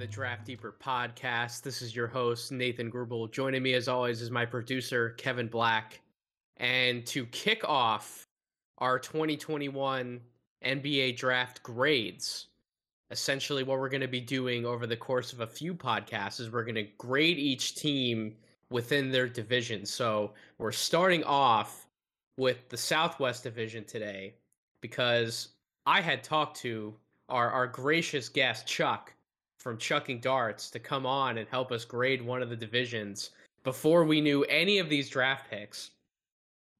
the Draft Deeper podcast. This is your host, Nathan Grubel. Joining me, as always, is my producer, Kevin Black. And to kick off our 2021 NBA draft grades, essentially what we're going to be doing over the course of a few podcasts is we're going to grade each team within their division. So we're starting off with the Southwest Division today because I had talked to our, our gracious guest, Chuck, from Chucking Darts, to come on and help us grade one of the divisions before we knew any of these draft picks.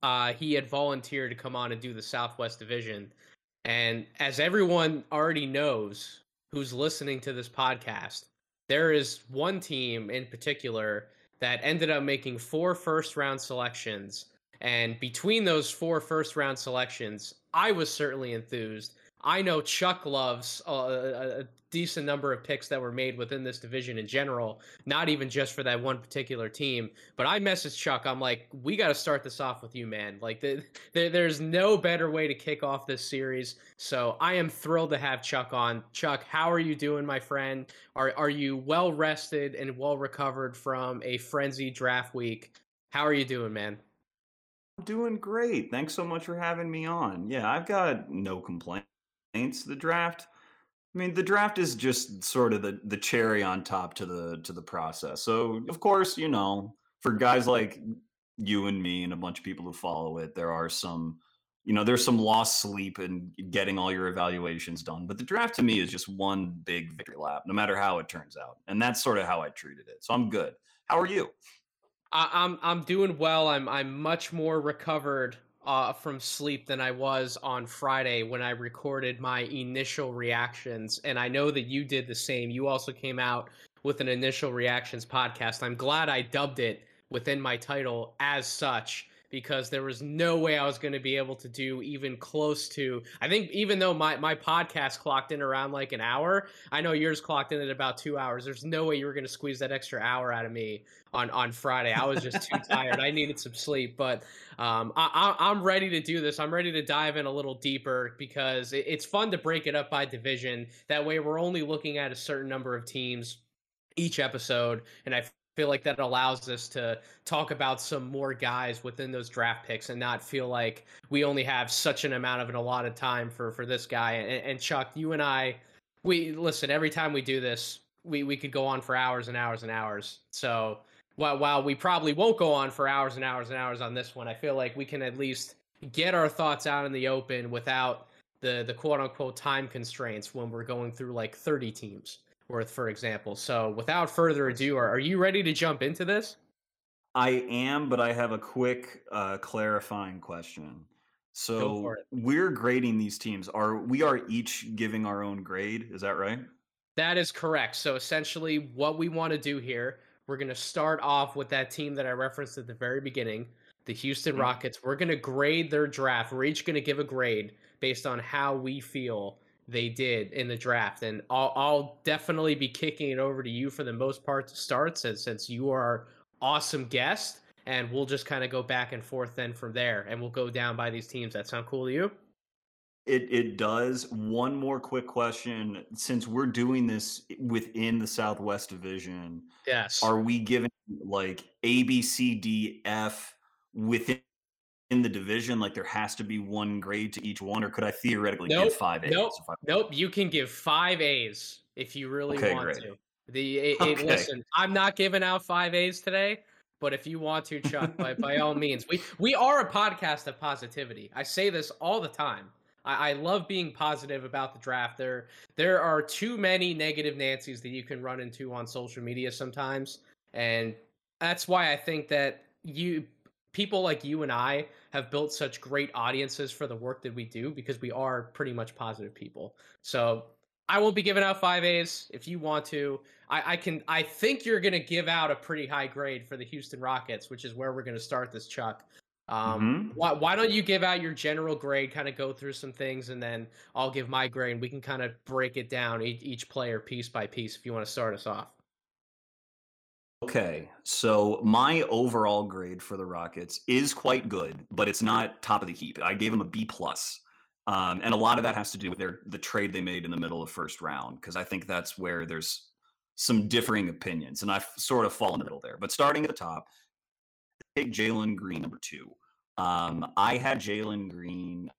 Uh, he had volunteered to come on and do the Southwest Division. And as everyone already knows who's listening to this podcast, there is one team in particular that ended up making four first round selections. And between those four first round selections, I was certainly enthused. I know Chuck loves a, a, decent number of picks that were made within this division in general, not even just for that one particular team. But I messaged Chuck. I'm like, we got to start this off with you, man. Like, the, the, there's no better way to kick off this series. So I am thrilled to have Chuck on. Chuck, how are you doing, my friend? Are are you well rested and well recovered from a frenzy draft week? How are you doing, man? I'm doing great. Thanks so much for having me on. Yeah, I've got no complaints. The draft I mean, the draft is just sort of the the cherry on top to the to the process. So, of course, you know, for guys like you and me and a bunch of people who follow it, there are some, you know, there's some lost sleep in getting all your evaluations done. But the draft to me is just one big victory lap, no matter how it turns out, and that's sort of how I treated it. So I'm good. How are you? I'm I'm doing well. I'm I'm much more recovered uh, from sleep than I was on Friday when I recorded my initial reactions. And I know that you did the same. You also came out with an initial reactions podcast. I'm glad I dubbed it within my title as such because there was no way I was going to be able to do even close to. I think even though my my podcast clocked in around like an hour, I know yours clocked in at about two hours. There's no way you were going to squeeze that extra hour out of me on on Friday. I was just too tired. I needed some sleep, but um, I, I'm ready to do this. I'm ready to dive in a little deeper because it, it's fun to break it up by division. That way, we're only looking at a certain number of teams each episode, and I feel like that allows us to talk about some more guys within those draft picks and not feel like we only have such an amount of an allotted time for for this guy. And, and Chuck, you and I, we listen every time we do this, we we could go on for hours and hours and hours. So while while we probably won't go on for hours and hours and hours on this one, I feel like we can at least get our thoughts out in the open without the the quote unquote time constraints when we're going through like 30 teams worth, for example. So, without further ado, are, are you ready to jump into this? I am, but I have a quick uh, clarifying question. So we're grading these teams. Are we are each giving our own grade? Is that right? That is correct. So essentially, what we want to do here, we're going to start off with that team that I referenced at the very beginning, the Houston mm-hmm. Rockets. We're going to grade their draft. We're each going to give a grade based on how we feel they did in the draft. And I'll, I'll definitely be kicking it over to you for the most part to start since, since you are awesome guest. And we'll just kind of go back and forth then from there. And we'll go down by these teams. That sound cool to you? It it does. One more quick question: Since we're doing this within the Southwest Division, yes, are we giving like A, B, C, D, F within in the division? Like there has to be one grade to each one, or could I theoretically nope, give five A's? Nope, nope. You can give five A's if you really okay, want great. to. The it, okay. it, listen, I'm not giving out five A's today, but if you want to, Chuck, by by all means, we we are a podcast of positivity. I say this all the time. I, I love being positive about the draft. There there are too many negative Nancy's that you can run into on social media sometimes, and that's why I think that you people like you and I have built such great audiences for the work that we do because we are pretty much positive people. So I won't be giving out five A's. If you want to, I, I can. I think you're going to give out a pretty high grade for the Houston Rockets, which is where we're going to start this, Chuck. Um, mm-hmm. why, why don't you give out your general grade, kind of go through some things, and then I'll give my grade, and we can kind of break it down each, each player piece by piece if you want to start us off. Okay, so my overall grade for the Rockets is quite good, but it's not top of the heap. I gave them a B plus, um, and a lot of that has to do with their the trade they made in the middle of first round because I think that's where there's some differing opinions, and I sort of fall in the middle there. But starting at the top, take Jalen Green number two. Um, I had Jalen Green.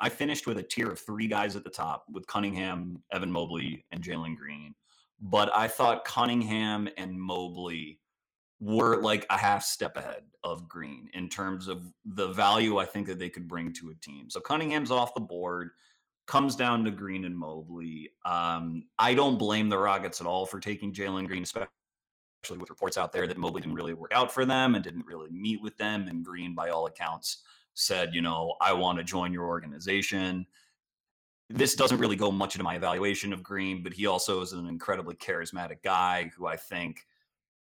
I finished with a tier of three guys at the top with Cunningham, Evan Mobley, and Jalen Green. But I thought Cunningham and Mobley were like a half step ahead of Green in terms of the value I think that they could bring to a team. So Cunningham's off the board, comes down to Green and Mobley. Um, I don't blame the Rockets at all for taking Jalen Green, especially with reports out there that Mobley didn't really work out for them and didn't really meet with them. And Green, by all accounts, said, you know, I want to join your organization. This doesn't really go much into my evaluation of Green, but he also is an incredibly charismatic guy who I think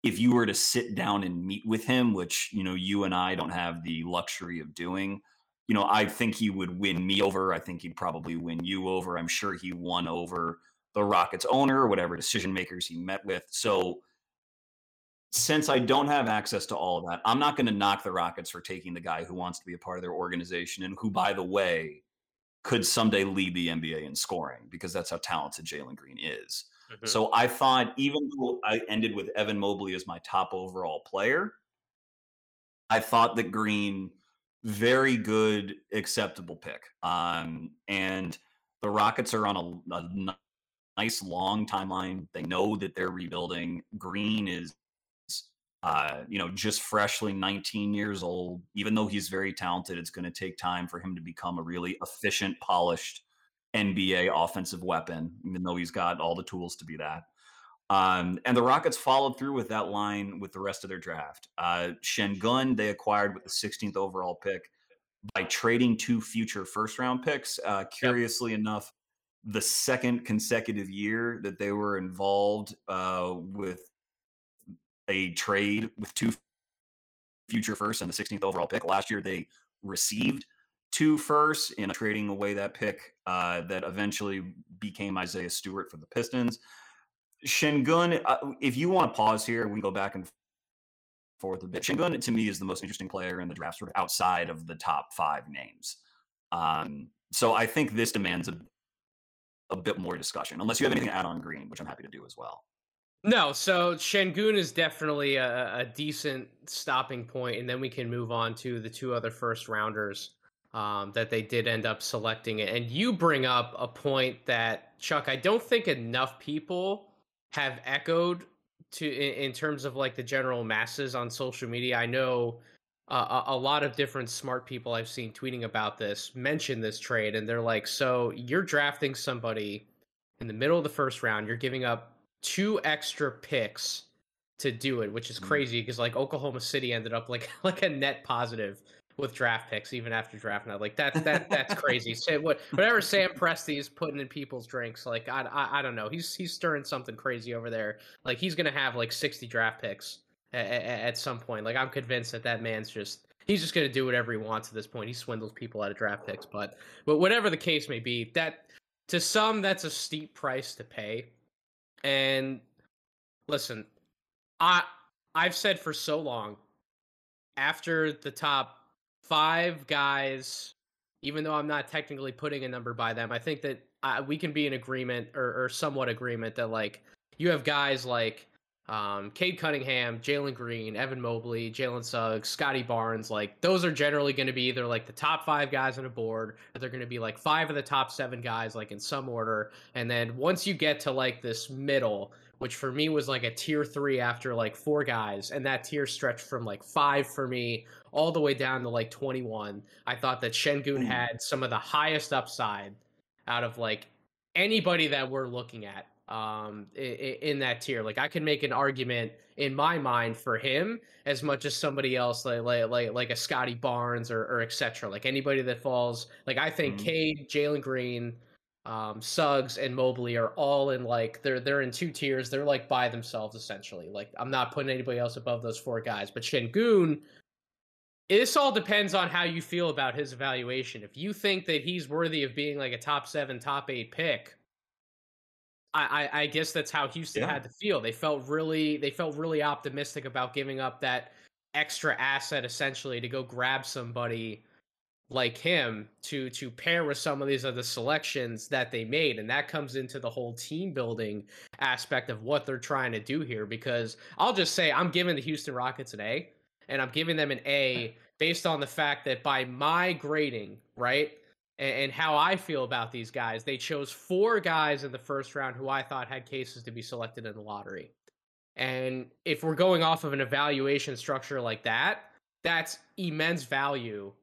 if you were to sit down and meet with him, which, you know, you and I don't have the luxury of doing, you know, I think he would win me over. I think he'd probably win you over. I'm sure he won over the Rockets owner, whatever decision makers he met with. So, since I don't have access to all of that, I'm not going to knock the Rockets for taking the guy who wants to be a part of their organization and who, by the way, could someday lead the NBA in scoring because that's how talented Jalen Green is. Mm-hmm. So I thought, even though I ended with Evan Mobley as my top overall player, I thought that Green, very good, acceptable pick. Um, and the Rockets are on a, a nice long timeline. They know that they're rebuilding. Green is uh, you know, just freshly 19 years old. Even though he's very talented, it's going to take time for him to become a really efficient, polished NBA offensive weapon, even though he's got all the tools to be that. Um, and the Rockets followed through with that line with the rest of their draft. Uh, Sengun, they acquired with the 16th overall pick by trading two future first round picks. Uh, curiously yep. enough, the second consecutive year that they were involved uh, with a trade with two future firsts and the 16th overall pick. Last year, they received two firsts in trading away that pick uh, that eventually became Isaiah Stewart for the Pistons. Sengun, uh, if you want to pause here, we can go back and forth a bit. Sengun, to me, is the most interesting player in the draft, sort of outside of the top five names. Um, so I think this demands a, a bit more discussion, unless you have anything to add on Green, which I'm happy to do as well. No, so Sengun is definitely a, a, decent stopping point, and then we can move on to the two other first rounders um, that they did end up selecting. And you bring up a point that Chuck, I don't think enough people have echoed to in, in terms of like the general masses on social media. I know uh, a, a lot of different smart people I've seen tweeting about this mention this trade, and they're like, "So you're drafting somebody in the middle of the first round, you're giving up." Two extra picks to do it, which is mm. crazy because like Oklahoma City ended up like like a net positive with draft picks even after draft night. Like that that that's crazy. Say what whatever Sam Presti is putting in people's drinks, like I, I, I don't know. He's he's stirring something crazy over there. Like he's gonna have like sixty draft picks at, at, at some point. Like I'm convinced that that man's just he's just gonna do whatever he wants at this point. He swindles people out of draft picks, but but whatever the case may be, that to some that's a steep price to pay and listen, I I've said for so long after the top 5 guys even though I'm not technically putting a number by them, I think that uh, we can be in agreement or, or somewhat agreement that like you have guys like um, Cade Cunningham, Jalen Green, Evan Mobley, Jalen Suggs, Scottie Barnes, like those are generally going to be either like the top five guys on a board, or they're going to be like five of the top seven guys, like in some order. And then once you get to like this middle, which for me was like a tier three after like four guys, and that tier stretched from like five for me all the way down to like 21. I thought that Sengun had some of the highest upside out of like anybody that we're looking at um, in, in that tier. Like I can make an argument in my mind for him as much as somebody else, like like like, like a Scottie Barnes or, or etc. Like anybody that falls. Like I think mm-hmm. Cade, Jalen Green, um, Suggs, and Mobley are all in like they're they're in two tiers. They're like by themselves essentially. Like I'm not putting anybody else above those four guys. But Sengun, this all depends on how you feel about his evaluation. If you think that he's worthy of being like a top seven, top eight pick I, I, guess that's how Houston yeah. had to feel. They felt really they felt really optimistic about giving up that extra asset essentially to go grab somebody like him to to pair with some of these other selections that they made and that comes into the whole team building aspect of what they're trying to do here because I'll just say I'm giving the Houston Rockets an A and I'm giving them an A based on the fact that by my grading, right? And, how I feel about these guys, they chose four guys in the first round who I thought had cases to be selected in the lottery. And if we're going off of an evaluation structure like that, that's immense value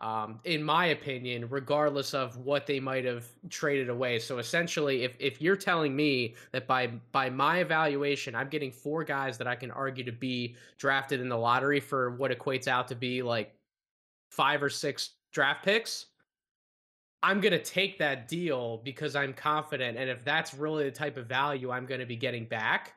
um, in my opinion, regardless of what they might have traded away. So essentially, if, if you're telling me that by by my evaluation, I'm getting four guys that I can argue to be drafted in the lottery for what equates out to be like five or six draft picks, I'm gonna take that deal because I'm confident. And if that's really the type of value I'm gonna be getting back,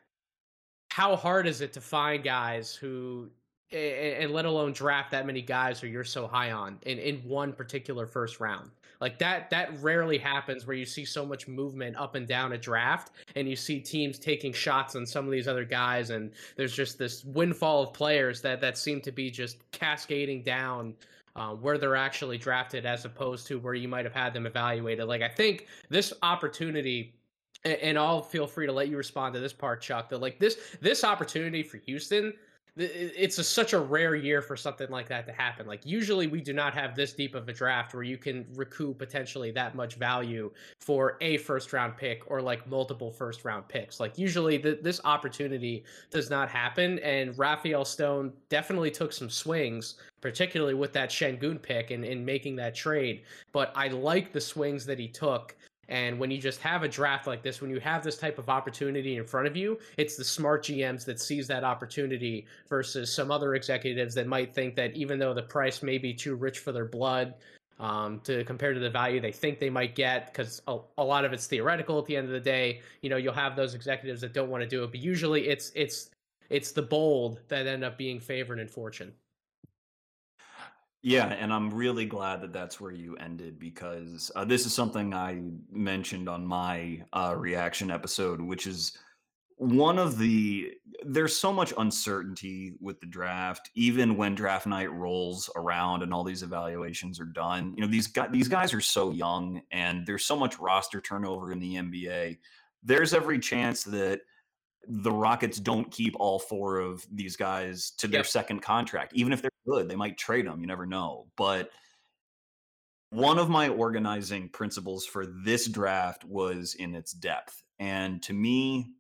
how hard is it to find guys who and let alone draft that many guys who you're so high on in, in one particular first round. Like that that rarely happens where you see so much movement up and down a draft and you see teams taking shots on some of these other guys and there's just this windfall of players that that seem to be just cascading down uh, where they're actually drafted as opposed to where you might have had them evaluated. Like I think this opportunity and I'll feel free to let you respond to this part, Chuck. That like this this opportunity for Houston it's a, such a rare year for something like that to happen. Like usually we do not have this deep of a draft where you can recoup potentially that much value for a first round pick or like multiple first round picks. Like usually the, this opportunity does not happen. And Rafael Stone definitely took some swings, particularly with that Sengun pick and in making that trade. But I like the swings that he took and when you just have a draft like this, when you have this type of opportunity in front of you, it's the smart GMs that seize that opportunity versus some other executives that might think that even though the price may be too rich for their blood um, to compare to the value they think they might get, because a, a lot of it's theoretical at the end of the day. You know, you'll have those executives that don't want to do it, but usually it's it's it's the bold that end up being favored in fortune. Yeah, and I'm really glad that that's where you ended because uh, this is something I mentioned on my uh, reaction episode, which is one of the there's so much uncertainty with the draft even when draft night rolls around and all these evaluations are done you know these guys these guys are so young and there's so much roster turnover in the NBA there's every chance that the Rockets don't keep all four of these guys to their yep. second contract. Even if they're good, they might trade them. You never know. But one of my organizing principles for this draft was in its depth. And to me,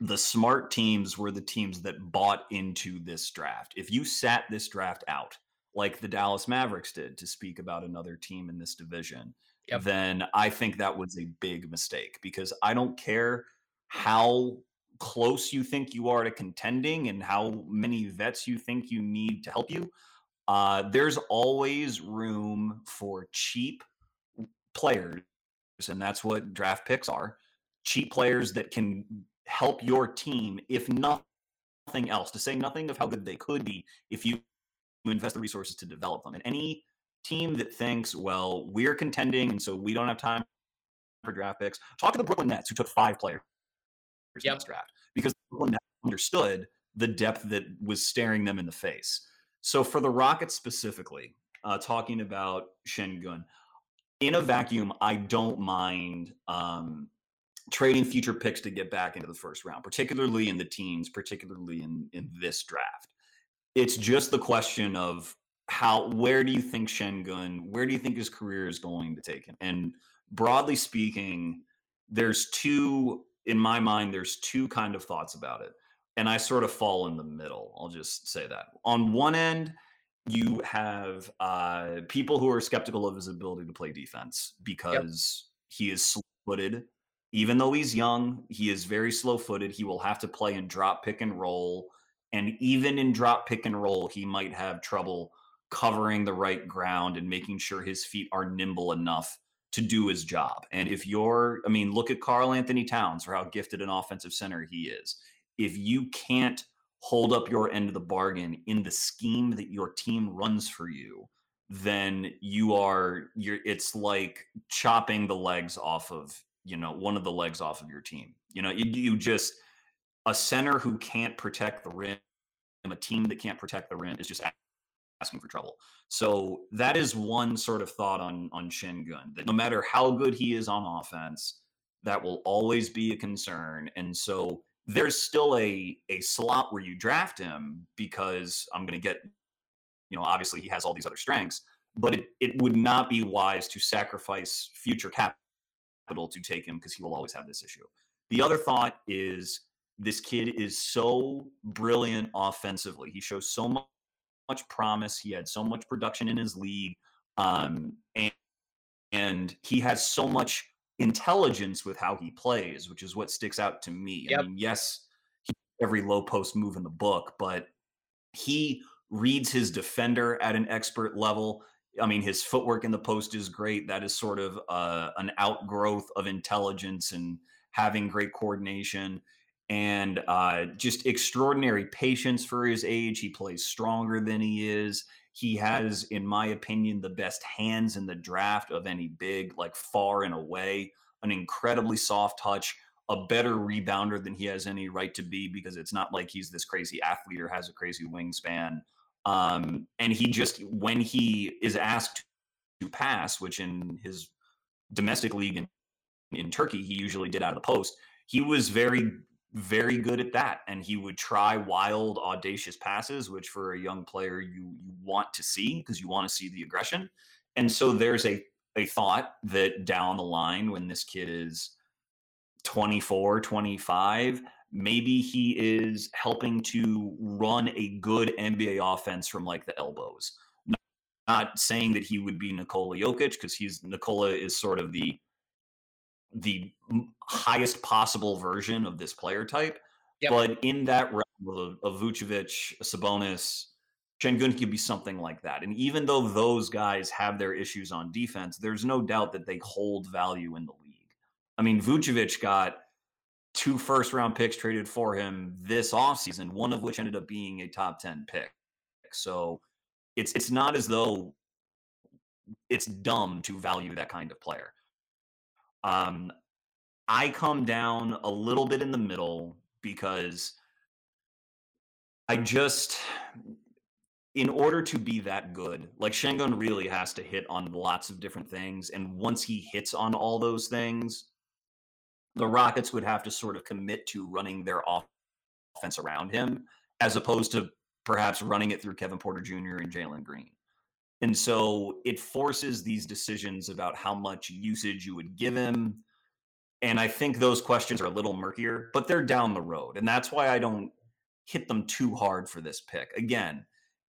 the smart teams were the teams that bought into this draft. If you sat this draft out, like the Dallas Mavericks did, to speak about another team in this division, yep. then I think that was a big mistake because I don't care how close you think you are to contending and how many vets you think you need to help you, uh, there's always room for cheap players. And that's what draft picks are cheap players that can help your team, if nothing else, to say nothing of how good they could be if you invest the resources to develop them. And any team that thinks, well, we're contending, and so we don't have time for draft picks, talk to the Brooklyn Nets who took five players yep. in this draft because Brooklyn understood the depth that was staring them in the face. So for the Rockets specifically, uh, talking about Sengun, in a vacuum, I don't mind um, trading future picks to get back into the first round, particularly in the teens, particularly in in this draft. It's just the question of how where do you think Sengun, where do you think his career is going to take him? And broadly speaking, there's two in my mind, there's two kind of thoughts about it. And I sort of fall in the middle. I'll just say that. On one end, you have uh, people who are skeptical of his ability to play defense because yep. he is slow footed. Even though he's young, he is very slow footed. He will have to play in drop, pick, and roll. And even in drop, pick, and roll, he might have trouble covering the right ground and making sure his feet are nimble enough to do his job. And if you're, I mean, look at Karl-Anthony Towns for how gifted an offensive center he is. If you can't hold up your end of the bargain in the scheme that your team runs for you, then you are you're it's like chopping the legs off of, you know, one of the legs off of your team. You know, you, you just a center who can't protect the rim, a team that can't protect the rim is just asking for trouble. So that is one sort of thought on on Sengun that no matter how good he is on offense, that will always be a concern. And so there's still a a slot where you draft him because I'm going to get, you know, obviously he has all these other strengths, but it, it would not be wise to sacrifice future capital to take him because he will always have this issue. The other thought is this kid is so brilliant offensively. He shows so much much promise. He had so much production in his league, um, and and he has so much intelligence with how he plays, which is what sticks out to me. Yep. I mean, yes, he, every low post move in the book, but he reads his defender at an expert level. I mean, his footwork in the post is great. That is sort of uh, an outgrowth of intelligence and having great coordination and uh, just extraordinary patience for his age. He plays stronger than he is. He has, in my opinion, the best hands in the draft of any big, like far and away. An incredibly soft touch, a better rebounder than he has any right to be because it's not like he's this crazy athlete or has a crazy wingspan. Um, and he just, when he is asked to pass, which in his domestic league in, in Turkey, he usually did out of the post, he was very very good at that and he would try wild audacious passes which for a young player you you want to see because you want to see the aggression. And so there's a a thought that down the line when this kid is 24 25 maybe he is helping to run a good NBA offense from like the elbows. Not saying that he would be Nikola Jokic because he's Nikola is sort of the the highest possible version of this player type. Yep. But in that realm of, of Vucevic, Sabonis, Sengun could be something like that. And even though those guys have their issues on defense, there's no doubt that they hold value in the league. I mean, Vucevic got two first round picks traded for him this offseason, one of which ended up being a top 10 pick. So it's it's not as though it's dumb to value that kind of player. Um, I come down a little bit in the middle because I just, in order to be that good, like Sengun really has to hit on lots of different things. And once he hits on all those things, the Rockets would have to sort of commit to running their offense around him as opposed to perhaps running it through Kevin Porter Jr. and Jalen Green. And so it forces these decisions about how much usage you would give him. And I think those questions are a little murkier, but they're down the road. And that's why I don't hit them too hard for this pick. Again,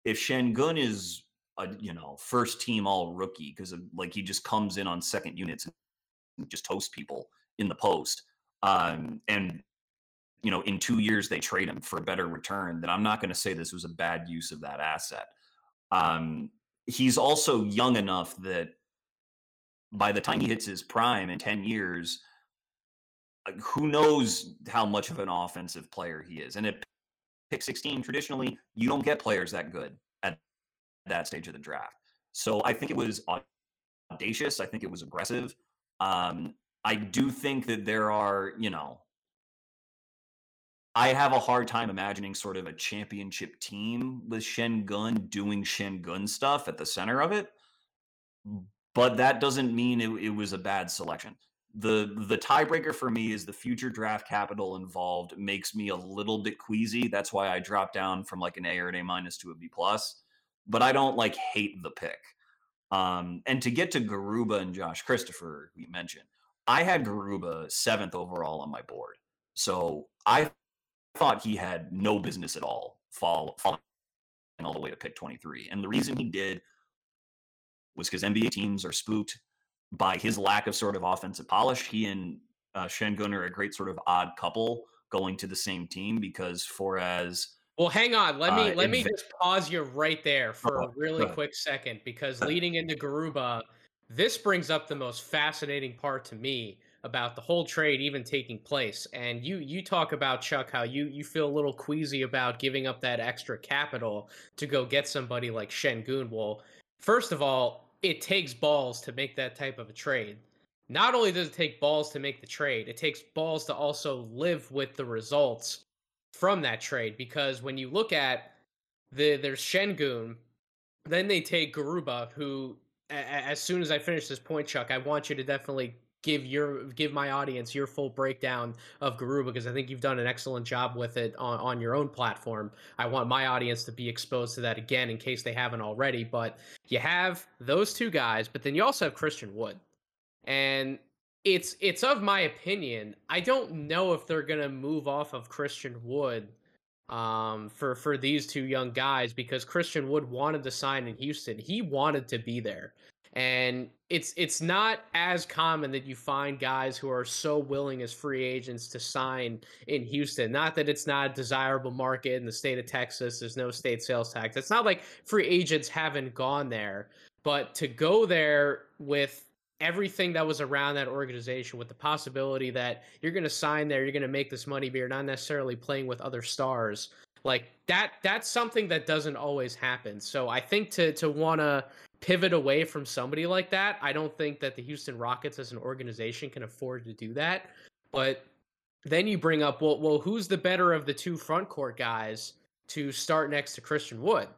if Sengun is a you know first team all rookie because like he just comes in on second units and just toast people in the post, um, and you know in two years they trade him for a better return, then I'm not going to say this was a bad use of that asset. Um, he's also young enough that by the time he hits his prime in 10 years, who knows how much of an offensive player he is. And at pick 16, traditionally, you don't get players that good at that stage of the draft. So I think it was audacious. I think it was aggressive. Um, I do think that there are, you know, I have a hard time imagining sort of a championship team with Sengun doing Sengun stuff at the center of it. But that doesn't mean it, it was a bad selection. The the tiebreaker for me is the future draft capital involved makes me a little bit queasy. That's why I dropped down from like an A or an A minus to a B plus. But I don't like hate the pick. Um, and to get to Garuba and Josh Christopher, we mentioned, I had Garuba seventh overall on my board. So I thought he had no business at all fall falling all the way to pick 23. And the reason he did was because NBA teams are spooked by his lack of sort of offensive polish. He and uh, Sengun are a great sort of odd couple going to the same team because for as well, hang on. Let me uh, let me just pause you right there for a really quick second because leading into Garuba, this brings up the most fascinating part to me about the whole trade even taking place. And you you talk about Chuck how you you feel a little queasy about giving up that extra capital to go get somebody like Sengun. Well, first of all, it takes balls to make that type of a trade. Not only does it take balls to make the trade, it takes balls to also live with the results from that trade. Because when you look at the there's Sengun, then they take Garuba, who as soon as I finish this point, Chuck, I want you to definitely give your give my audience your full breakdown of Guru because I think you've done an excellent job with it on, on your own platform. I want my audience to be exposed to that again in case they haven't already. But you have those two guys, but then you also have Christian Wood. And it's it's of my opinion. I don't know if they're gonna move off of Christian Wood um, for for these two young guys because Christian Wood wanted to sign in Houston. He wanted to be there, and it's it's not as common that you find guys who are so willing as free agents to sign in Houston. Not that it's not a desirable market in the state of Texas. There's no state sales tax. It's not like free agents haven't gone there, but to go there with everything that was around that organization with the possibility that you're going to sign there, you're going to make this money, but you're not necessarily playing with other stars. Like that that's something that doesn't always happen. So I think to to want to pivot away from somebody like that, I don't think that the Houston Rockets as an organization can afford to do that. But then you bring up well well who's the better of the two front court guys to start next to Christian Wood?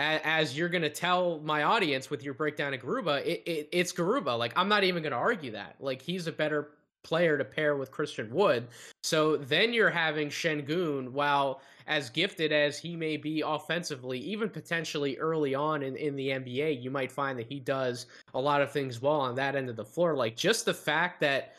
as you're going to tell my audience with your breakdown of Garuba, it, it, it's Garuba. Like, I'm not even going to argue that. Like, he's a better player to pair with Christian Wood. So then you're having Sengun, while as gifted as he may be offensively, even potentially early on in, in the NBA, you might find that he does a lot of things well on that end of the floor. Like, just the fact that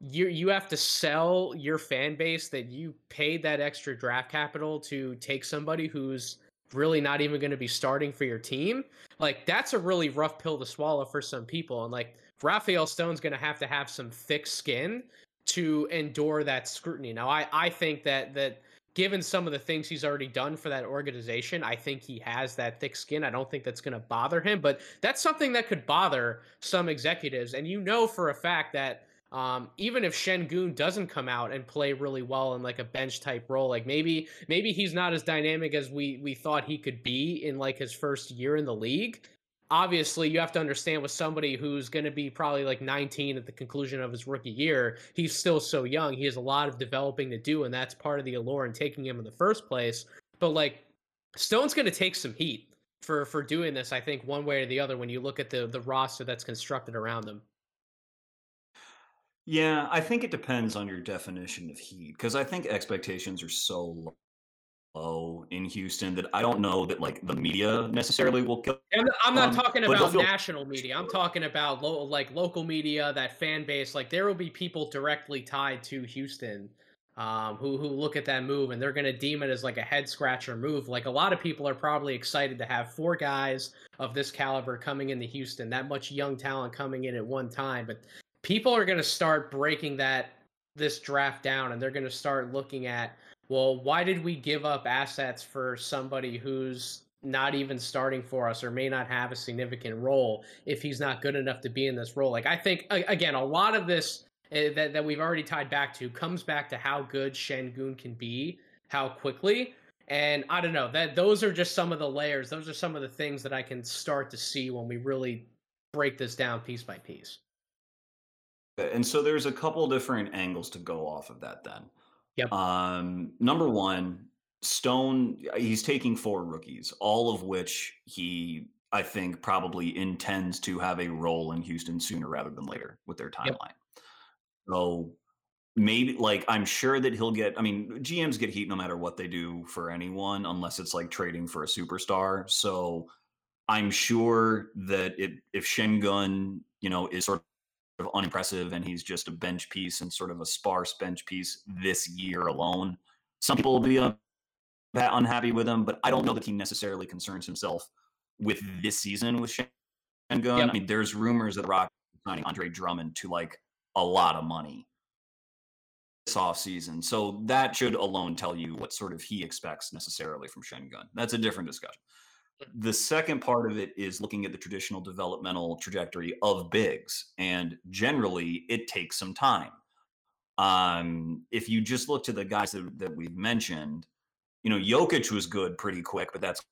you you have to sell your fan base that you paid that extra draft capital to take somebody who's really not even going to be starting for your team, like that's a really rough pill to swallow for some people. And like Rafael Stone's going to have to have some thick skin to endure that scrutiny. Now, I I think that that given some of the things he's already done for that organization, I think he has that thick skin. I don't think that's going to bother him, but that's something that could bother some executives. And you know for a fact that um, even if Sengun doesn't come out and play really well in like a bench type role, like maybe maybe he's not as dynamic as we we thought he could be in like his first year in the league. Obviously, you have to understand with somebody who's going to be probably like 19 at the conclusion of his rookie year, he's still so young. He has a lot of developing to do, and that's part of the allure in taking him in the first place. But like Stone's going to take some heat for for doing this. I think one way or the other when you look at the the roster that's constructed around him. Yeah, I think it depends on your definition of heat because I think expectations are so low in Houston that I don't know that like the media necessarily will kill. And I'm not um, talking about feel- national media. I'm talking about lo- like local media, that fan base. Like there will be people directly tied to Houston um, who who look at that move and they're going to deem it as like a head scratcher move. Like a lot of people are probably excited to have four guys of this caliber coming into Houston, that much young talent coming in at one time. But people are going to start breaking that this draft down and they're going to start looking at well why did we give up assets for somebody who's not even starting for us or may not have a significant role if he's not good enough to be in this role? Like i think again a lot of this uh, that, that we've already tied back to comes back to how good Sengun can be how quickly. And i don't know that those are just some of the layers. Those are some of the things that i can start to see when we really break this down piece by piece. And so there's a couple different angles to go off of that then. Yep. Um, number one, Stone, he's taking four rookies, all of which he, I think, probably intends to have a role in Houston sooner rather than later with their timeline. Yep. So maybe, like, I'm sure that he'll get, I mean, GMs get heat no matter what they do for anyone, unless it's like trading for a superstar. So I'm sure that it, if Sengun, you know, is sort of unimpressive and he's just a bench piece and sort of a sparse bench piece this year alone. Some people will be uh, that unhappy with him, but I don't know that he necessarily concerns himself with this season with Sengun. Yep. I mean, there's rumors that the Rock signing Andre Drummond to like a lot of money this off season. So that should alone tell you what sort of he expects necessarily from Sengun. That's a different discussion. The second part of it is looking at the traditional developmental trajectory of bigs, and generally it takes some time. Um, if you just look to the guys that, that we've mentioned, you know, Jokic was good pretty quick, but that's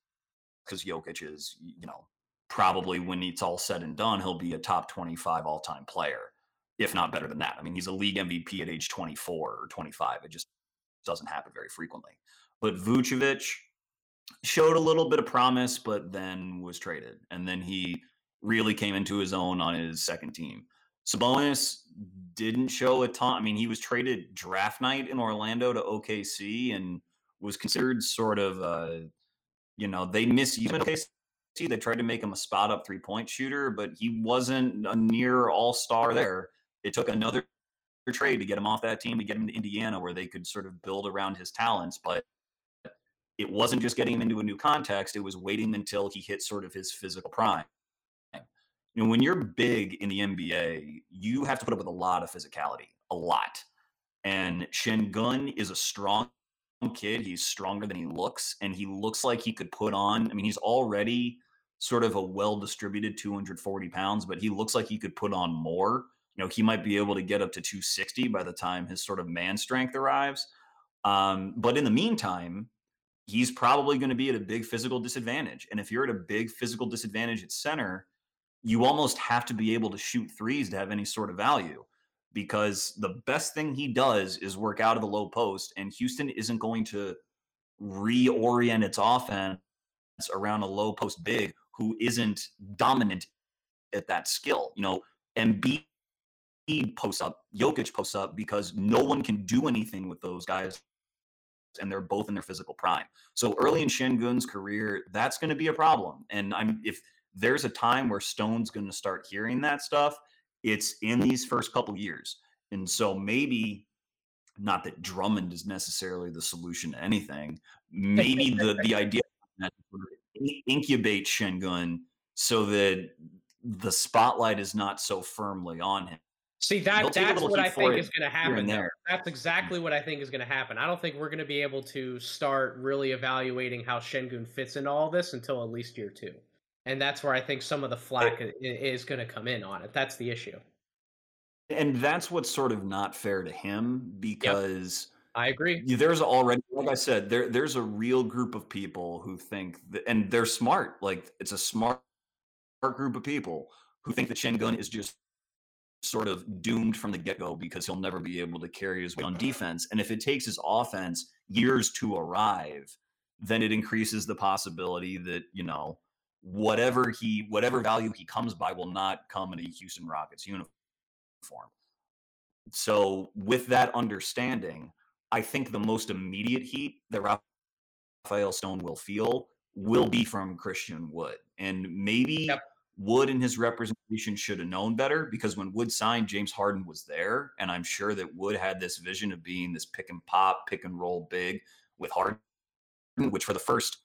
because Jokic is, you know, probably when it's all said and done, he'll be a top 25 all time player, if not better than that. I mean, he's a league MVP at age 24 or 25. It just doesn't happen very frequently. But Vucevic, showed a little bit of promise, but then was traded. And then he really came into his own on his second team. Sabonis didn't show a ton. I mean, he was traded draft night in Orlando to OKC and was considered sort of, uh, you know, they misused OKC. They tried to make him a spot up three point shooter, but he wasn't a near all star there. It took another trade to get him off that team to get him to Indiana, where they could sort of build around his talents. But it wasn't just getting him into a new context; it was waiting until he hit sort of his physical prime. You know, when you're big in the NBA, you have to put up with a lot of physicality, a lot. And Sengun is a strong kid. He's stronger than he looks, and he looks like he could put on. I mean, he's already sort of a well distributed 240 pounds, but he looks like he could put on more. You know, he might be able to get up to 260 by the time his sort of man strength arrives. Um, but in the meantime, he's probably going to be at a big physical disadvantage. And if you're at a big physical disadvantage at center, you almost have to be able to shoot threes to have any sort of value because the best thing he does is work out of the low post, and Houston isn't going to reorient its offense around a low post big who isn't dominant at that skill. You know, Embiid posts up, Jokic posts up because no one can do anything with those guys and they're both in their physical prime. So early in Sengun's career, that's going to be a problem. And I'm if there's a time where Stone's going to start hearing that stuff, it's in these first couple years. And so maybe not that Drummond is necessarily the solution to anything. Maybe the the idea that incubate Sengun so that the spotlight is not so firmly on him. See that that's what I think is going to happen. There. That's exactly what I think is going to happen. I don't think we're going to be able to start really evaluating how Sengun fits into all this until at least year two, and that's where I think some of the flack it, is going to come in on it. That's the issue. And that's what's sort of not fair to him because yep. I agree. There's already, like I said, there there's a real group of people who think that, and they're smart. Like it's a smart group of people who think that Sengun is just sort of doomed from the get go because he'll never be able to carry his weight on defense. And if it takes his offense years to arrive, then it increases the possibility that you know whatever he whatever value he comes by will not come in a Houston Rockets uniform. So, with that understanding, I think the most immediate heat that Rafael Stone will feel will be from Christian Wood. And maybe yep. Wood and his representation should have known better because when Wood signed, James Harden was there. And I'm sure that Wood had this vision of being this pick and pop, pick and roll big with Harden, which for the first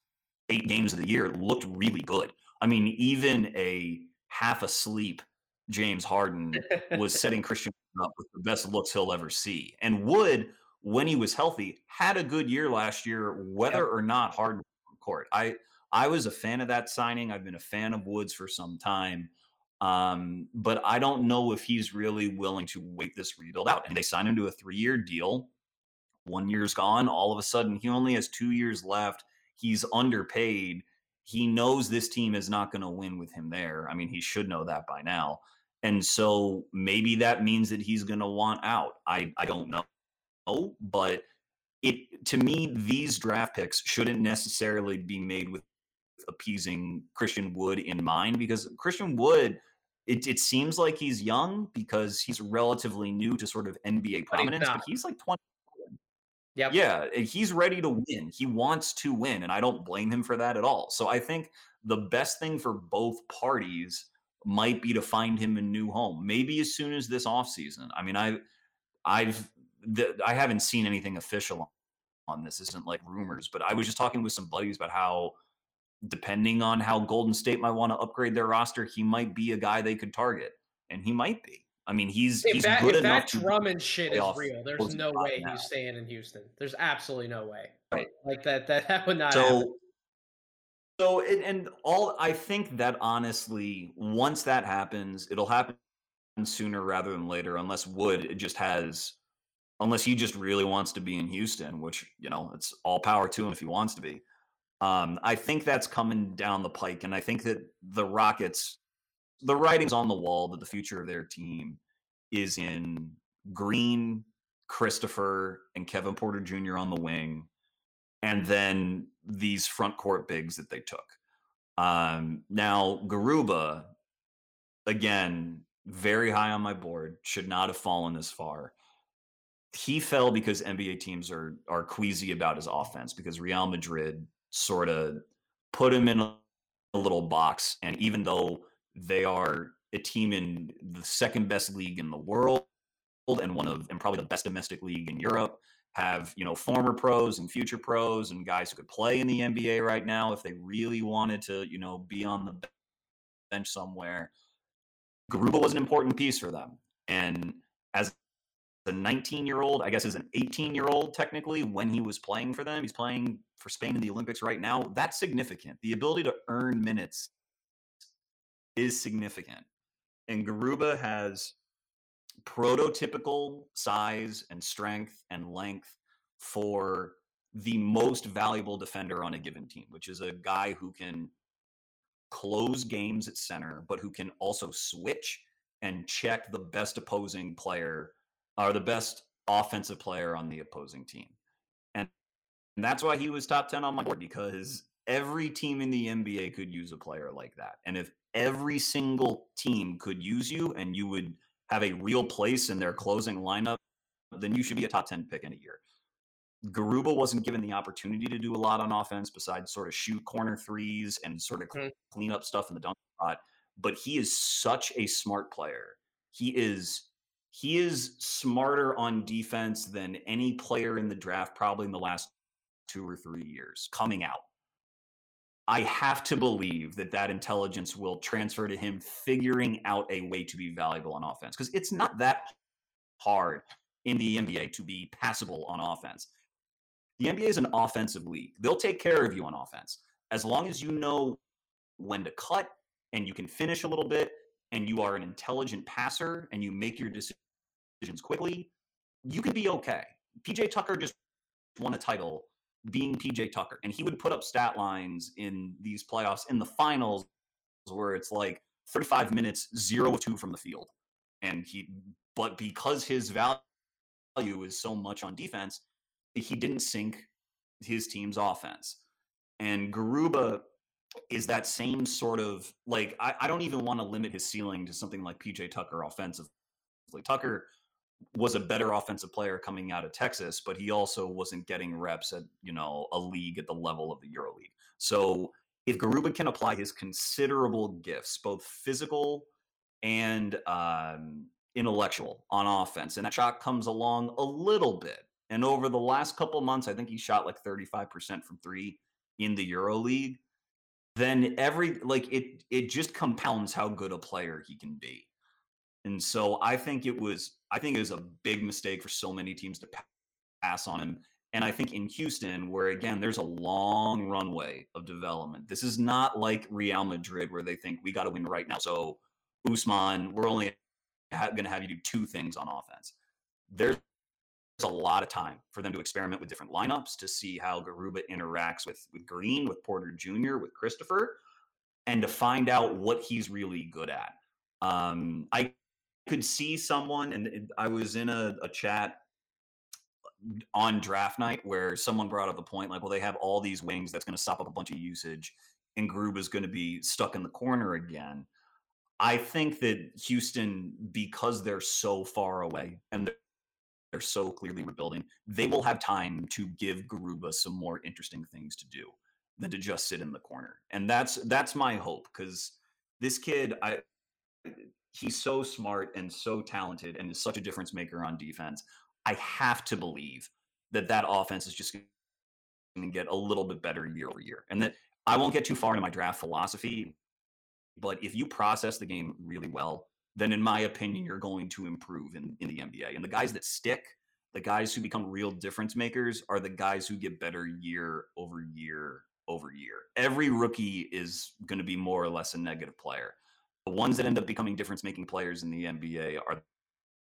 eight games of the year looked really good. I mean, even a half asleep James Harden was setting Christian up with the best looks he'll ever see. And Wood, when he was healthy, had a good year last year, whether or not Harden on court. I I was a fan of that signing. I've been a fan of Woods for some time. Um, but I don't know if he's really willing to wait this rebuild out. And they signed him to a three-year deal. One year's gone. All of a sudden, he only has two years left. He's underpaid. He knows this team is not going to win with him there. I mean, he should know that by now. And so maybe that means that he's going to want out. I, I don't know. But it to me, these draft picks shouldn't necessarily be made with appeasing Christian Wood in mind because Christian Wood, it, it seems like he's young because he's relatively new to sort of NBA prominence, but he's like 20. Yep. Yeah, eh, he's ready to win. He wants to win, and I don't blame him for that at all. So I think the best thing for both parties might be to find him a new home. Maybe as soon as this offseason. I mean, I I've the, I haven't seen anything official on this. Isn't like rumors, but I was just talking with some buddies about how depending on how Golden State might want to upgrade their roster, he might be a guy they could target, and he might be. I mean, he's if he's that, good if enough. That Drummond shit is real. There's no way now. he's staying in Houston. There's absolutely no way. Right. Like that. That that would not. So happen. So and, and all I think that honestly, once that happens, it'll happen sooner rather than later, unless Wood it just has unless he just really wants to be in Houston, which, you know, it's all power to him if he wants to be. Um, I think that's coming down the pike. And I think that the Rockets, the writing's on the wall that the future of their team is in Green, Christopher, and Kevin Porter Jr. on the wing, and then these front court bigs that they took. Um, now, Garuba, again, very high on my board, should not have fallen this far. He fell because NBA teams are are queasy about his offense because Real Madrid sort of put him in a, a little box, and even though they are a team in the second best league in the world and one of and probably the best domestic league in Europe, have you know former pros and future pros and guys who could play in the NBA right now if they really wanted to you know be on the bench somewhere. Garuba was an important piece for them, and as a 19 year old, I guess is an 18 year old technically when he was playing for them, he's playing for Spain in the Olympics right now. That's significant. The ability to earn minutes is significant, and Garuba has prototypical size and strength and length for the most valuable defender on a given team, which is a guy who can close games at center, but who can also switch and check the best opposing player or the best offensive player on the opposing team. And, and that's why he was top 10 on my board because every team in the NBA could use a player like that. And if every single team could use you and you would – have a real place in their closing lineup, then you should be a top 10 pick in a year. Garuba wasn't given the opportunity to do a lot on offense besides sort of shoot corner threes and sort of mm-hmm. clean up stuff in the dunk spot. But he is such a smart player. He is he is smarter on defense than any player in the draft probably in the last two or three years coming out. I have to believe that that intelligence will transfer to him figuring out a way to be valuable on offense because it's not that hard in the NBA to be passable on offense. The NBA is an offensive league. They'll take care of you on offense as long as you know when to cut and you can finish a little bit and you are an intelligent passer and you make your decisions quickly, you can be okay. PJ Tucker just won a title being PJ Tucker. And he would put up stat lines in these playoffs in the finals where it's like 35 minutes, zero two from the field. And he, but because his value is so much on defense, he didn't sink his team's offense. And Garuba is that same sort of like, I, I don't even want to limit his ceiling to something like PJ Tucker offensively. Tucker was a better offensive player coming out of Texas, but he also wasn't getting reps at, you know, a league at the level of the Euro League. So if Garuba can apply his considerable gifts, both physical and um, intellectual on offense, and that shot comes along a little bit. And over the last couple months, I think he shot like 35% from three in the Euro League. Then every like it it just compounds how good a player he can be. And so I think it was I think it was a big mistake for so many teams to pass on him. And I think in Houston, where again, there's a long runway of development. This is not like Real Madrid, where they think we got to win right now. So, Usman, we're only ha- going to have you do two things on offense. There's a lot of time for them to experiment with different lineups to see how Garuba interacts with, with Green, with Porter Jr., with Christopher, and to find out what he's really good at. Um, I could see someone, and I was in a, a chat on draft night where someone brought up a point like, well, they have all these wings that's going to stop up a bunch of usage, and Grub is going to be stuck in the corner again. I think that Houston, because they're so far away and they're so clearly rebuilding, they will have time to give Garuba some more interesting things to do than to just sit in the corner. And that's that's my hope because this kid, I he's so smart and so talented and is such a difference maker on defense. I have to believe that that offense is just going to get a little bit better year over year. And that I won't get too far into my draft philosophy, but if you process the game really well, then in my opinion, you're going to improve in, in the NBA. And the guys that stick, the guys who become real difference makers are the guys who get better year over year over year. Every rookie is going to be more or less a negative player the ones that end up becoming difference making players in the NBA are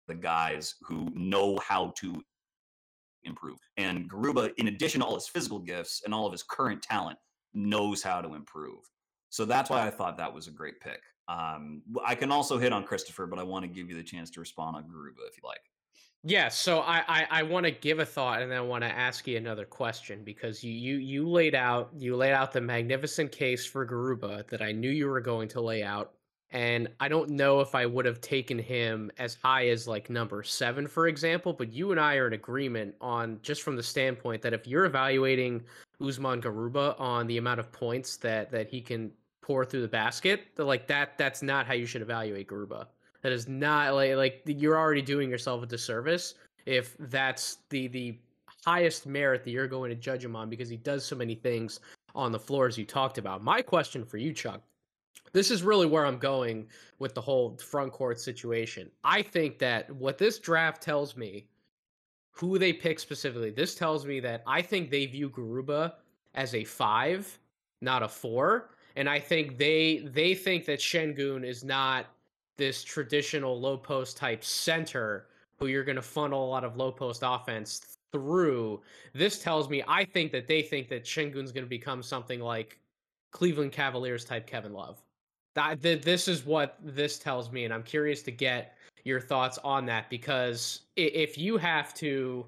the guys who know how to improve. And Garuba, in addition to all his physical gifts and all of his current talent, knows how to improve. So that's why I thought that was a great pick. Um, I can also hit on Christopher, but I want to give you the chance to respond on Garuba if you like. Yeah, so I I, I want to give a thought and then I want to ask you another question because you you you laid out you laid out the magnificent case for Garuba that I knew you were going to lay out, and I don't know if I would have taken him as high as like number seven, for example. But you and I are in agreement on just from the standpoint that if you're evaluating Usman Garuba on the amount of points that that he can pour through the basket, like that that's not how you should evaluate Garuba. That is not like like you're already doing yourself a disservice if that's the the highest merit that you're going to judge him on because he does so many things on the floor as you talked about. My question for you, Chuck, this is really where I'm going with the whole front court situation. I think that what this draft tells me, who they pick specifically, this tells me that I think they view Garuba as a five, not a four. And I think they they think that Sengun is not this traditional low post type center who you're going to funnel a lot of low post offense through. This tells me I think that they think that Sengun's going to become something like Cleveland Cavaliers type Kevin Love. That this is what this tells me, and I'm curious to get your thoughts on that because if you have to,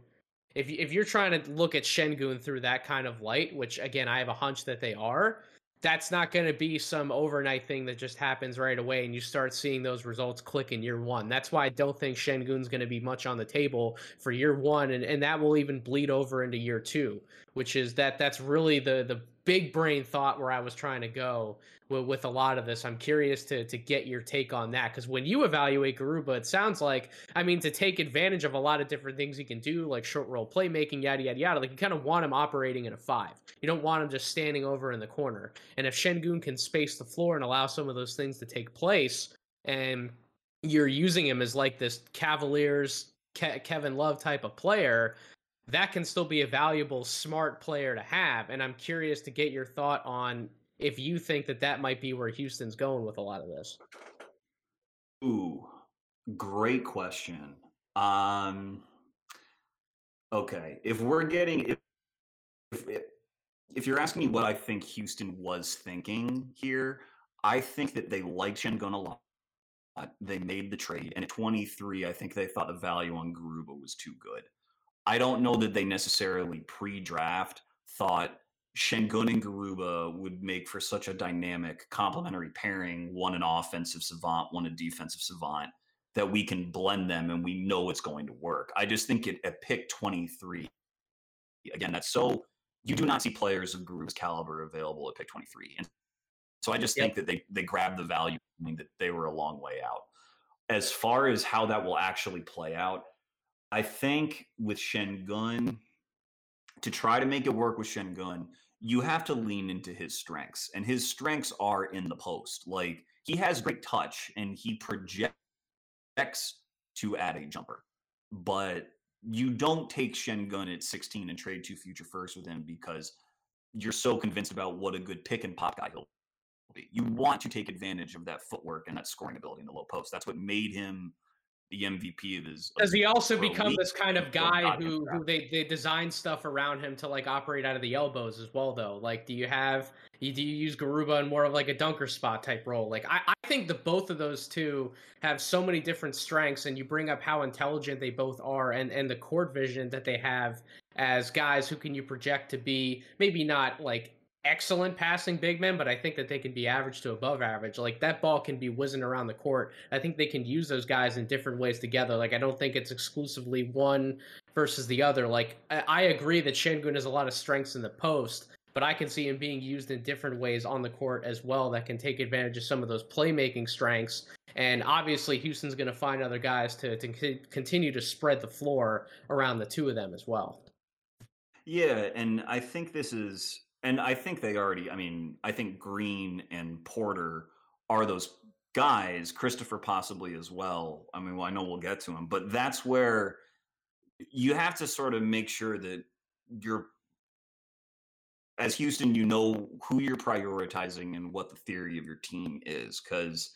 if if you're trying to look at Sengun through that kind of light, which again I have a hunch that they are, that's not going to be some overnight thing that just happens right away and you start seeing those results click in year one. That's why I don't think Sengun's going to be much on the table for year one, and, and that will even bleed over into year two, which is that that's really the the big brain thought where I was trying to go with, with a lot of this. I'm curious to to get your take on that because when you evaluate Garuba, it sounds like I mean to take advantage of a lot of different things he can do, like short roll playmaking, yada yada yada. Like you kind of want him operating in a five. You don't want him just standing over in the corner. And if Sengun can space the floor and allow some of those things to take place, and you're using him as like this Cavaliers Kevin Love type of player, that can still be a valuable, smart player to have. And I'm curious to get your thought on if you think that that might be where Houston's going with a lot of this. Ooh, great question. Um, okay, if we're getting if, if if you're asking me what I think Houston was thinking here, I think that they liked Sengun a lot. They made the trade, and at 23, I think they thought the value on Garuba was too good. I don't know that they necessarily pre-draft thought Sengun and Garuba would make for such a dynamic complementary pairing, one an offensive savant, one a defensive savant, that we can blend them and we know it's going to work. I just think it, at pick 23, again, that's so you do not see players of Garuba's caliber available at pick 23. And so I just yep. think that they they grabbed the value, I mean, that they were a long way out. As far as how that will actually play out, I think with Sengun, to try to make it work with Sengun, you have to lean into his strengths. And his strengths are in the post. Like he has great touch and he projects to add a jumper. But you don't take Sengun at 16 and trade two future firsts with him because you're so convinced about what a good pick and pop guy he'll be. You want to take advantage of that footwork and that scoring ability in the low post. That's what made him the MVP of his. Does he also become this kind of guy who, who they, they design stuff around him to like operate out of the elbows as well though? Like, do you have do you use Garuba in more of like a dunker spot type role? Like, I, I think the both of those two have so many different strengths, and you bring up how intelligent they both are, and and the court vision that they have as guys who can you project to be maybe not like excellent passing big men, but I think that they can be average to above average. Like that ball can be whizzing around the court. I think they can use those guys in different ways together. Like I don't think it's exclusively one versus the other. Like I, I agree that Sengun has a lot of strengths in the post, but I can see him being used in different ways on the court as well that can take advantage of some of those playmaking strengths. And obviously, Houston's going to find other guys to, to continue to spread the floor around the two of them as well. Yeah, and I think this is and I think they already. I mean, I think Green and Porter are those guys. Christopher possibly as well. I mean, well, I know we'll get to him, but that's where you have to sort of make sure that you're as Houston, you know who you're prioritizing and what the theory of your team is. Because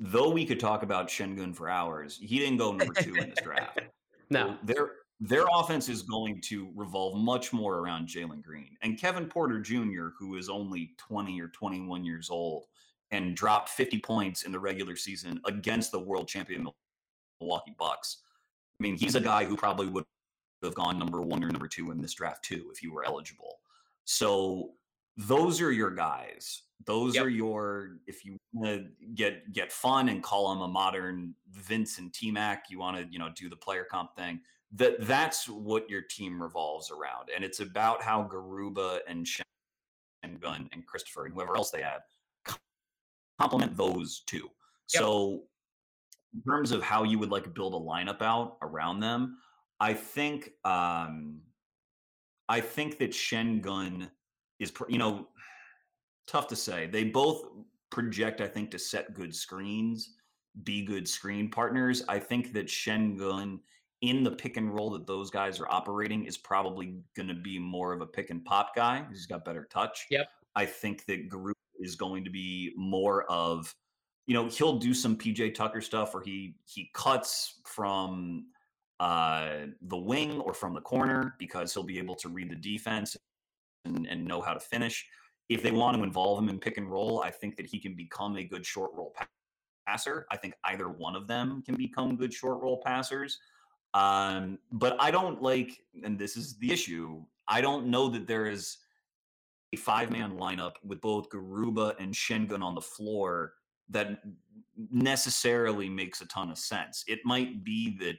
though we could talk about Sengun for hours, he didn't go number two in this draft. no, there their offense is going to revolve much more around Jalen Green and Kevin Porter Jr., who is only 20 or 21 years old and dropped 50 points in the regular season against the world champion Milwaukee Bucks. I mean, he's a guy who probably would have gone number one or number two in this draft too if you were eligible. So those are your guys. Those yep. are your if you want to get get fun and call him a modern Vince and T Mac, you want to you know do the player comp thing. That that's what your team revolves around, and it's about how Garuba and Shen and Gunn and Christopher and whoever else they add complement those two. Yep. So in terms of how you would like build a lineup out around them, I think um I think that Sengun is you know tough to say. They both project, I think, to set good screens, be good screen partners. I think that Sengun in the pick and roll that those guys are operating is probably going to be more of a pick and pop guy. He's got better touch. Yep. I think that Garu is going to be more of, you know, he'll do some PJ Tucker stuff where he he cuts from uh, the wing or from the corner because he'll be able to read the defense and, and know how to finish. If they want to involve him in pick and roll, I think that he can become a good short roll passer. I think either one of them can become good short roll passers. Um, but I don't like, and this is the issue. I don't know that there is a five man lineup with both Garuba and Sengun on the floor that necessarily makes a ton of sense. It might be that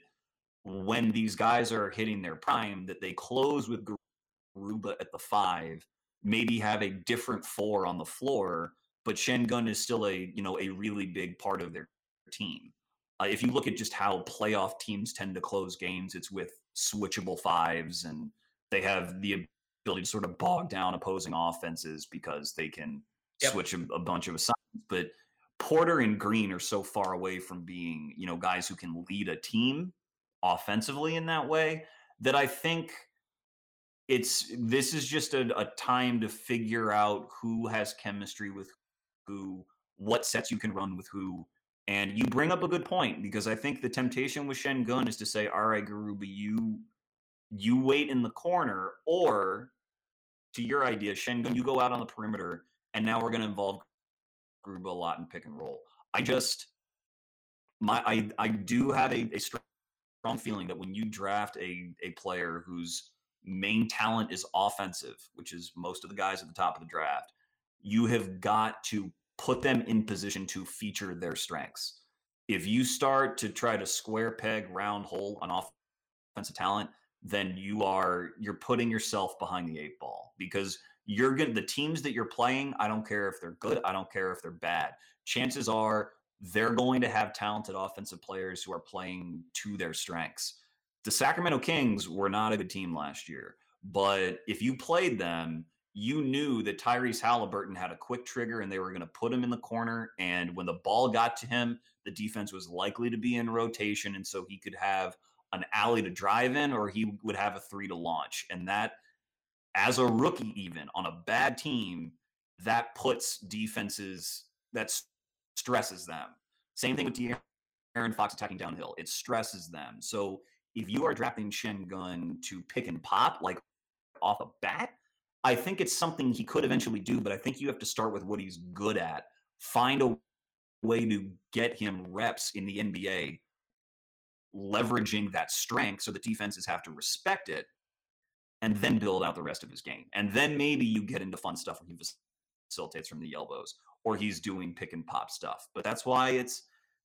when these guys are hitting their prime, that they close with Garuba at the five, maybe have a different four on the floor, but Sengun is still a you know a really big part of their team. Uh, if you look at just how playoff teams tend to close games, it's with switchable fives, and they have the ability to sort of bog down opposing offenses because they can yep. switch a, a, bunch of assignments. But Porter and Green are so far away from being, you know, guys who can lead a team offensively in that way that I think it's this is just a, a time to figure out who has chemistry with who, what sets you can run with who, and you bring up a good point because I think the temptation with Sengun is to say, all right, Garuba, you you wait in the corner, or to your idea, Sengun, you go out on the perimeter, and now we're going to involve Garuba a lot in pick and roll. I just my I I do have a, a strong feeling that when you draft a a player whose main talent is offensive, which is most of the guys at the top of the draft, you have got to put them in position to feature their strengths. If you start to try to square peg round hole on offensive talent, then you are you're putting yourself behind the eight ball because you're going the teams that you're playing, I don't care if they're good, I don't care if they're bad. Chances are they're going to have talented offensive players who are playing to their strengths. The Sacramento Kings were not a good team last year, but if you played them, you knew that Tyrese Halliburton had a quick trigger and they were going to put him in the corner. And when the ball got to him, the defense was likely to be in rotation. And so he could have an alley to drive in or he would have a three to launch. And that, as a rookie, even on a bad team, that puts defenses, that stresses them. Same thing with De'Aaron Fox attacking downhill. It stresses them. So if you are drafting Sengun to pick and pop, like off a bat, I think it's something he could eventually do, but I think you have to start with what he's good at. Find a way to get him reps in the NBA, leveraging that strength so the defenses have to respect it, and then build out the rest of his game. And then maybe you get into fun stuff where he facilitates from the elbows or he's doing pick and pop stuff. But that's why it's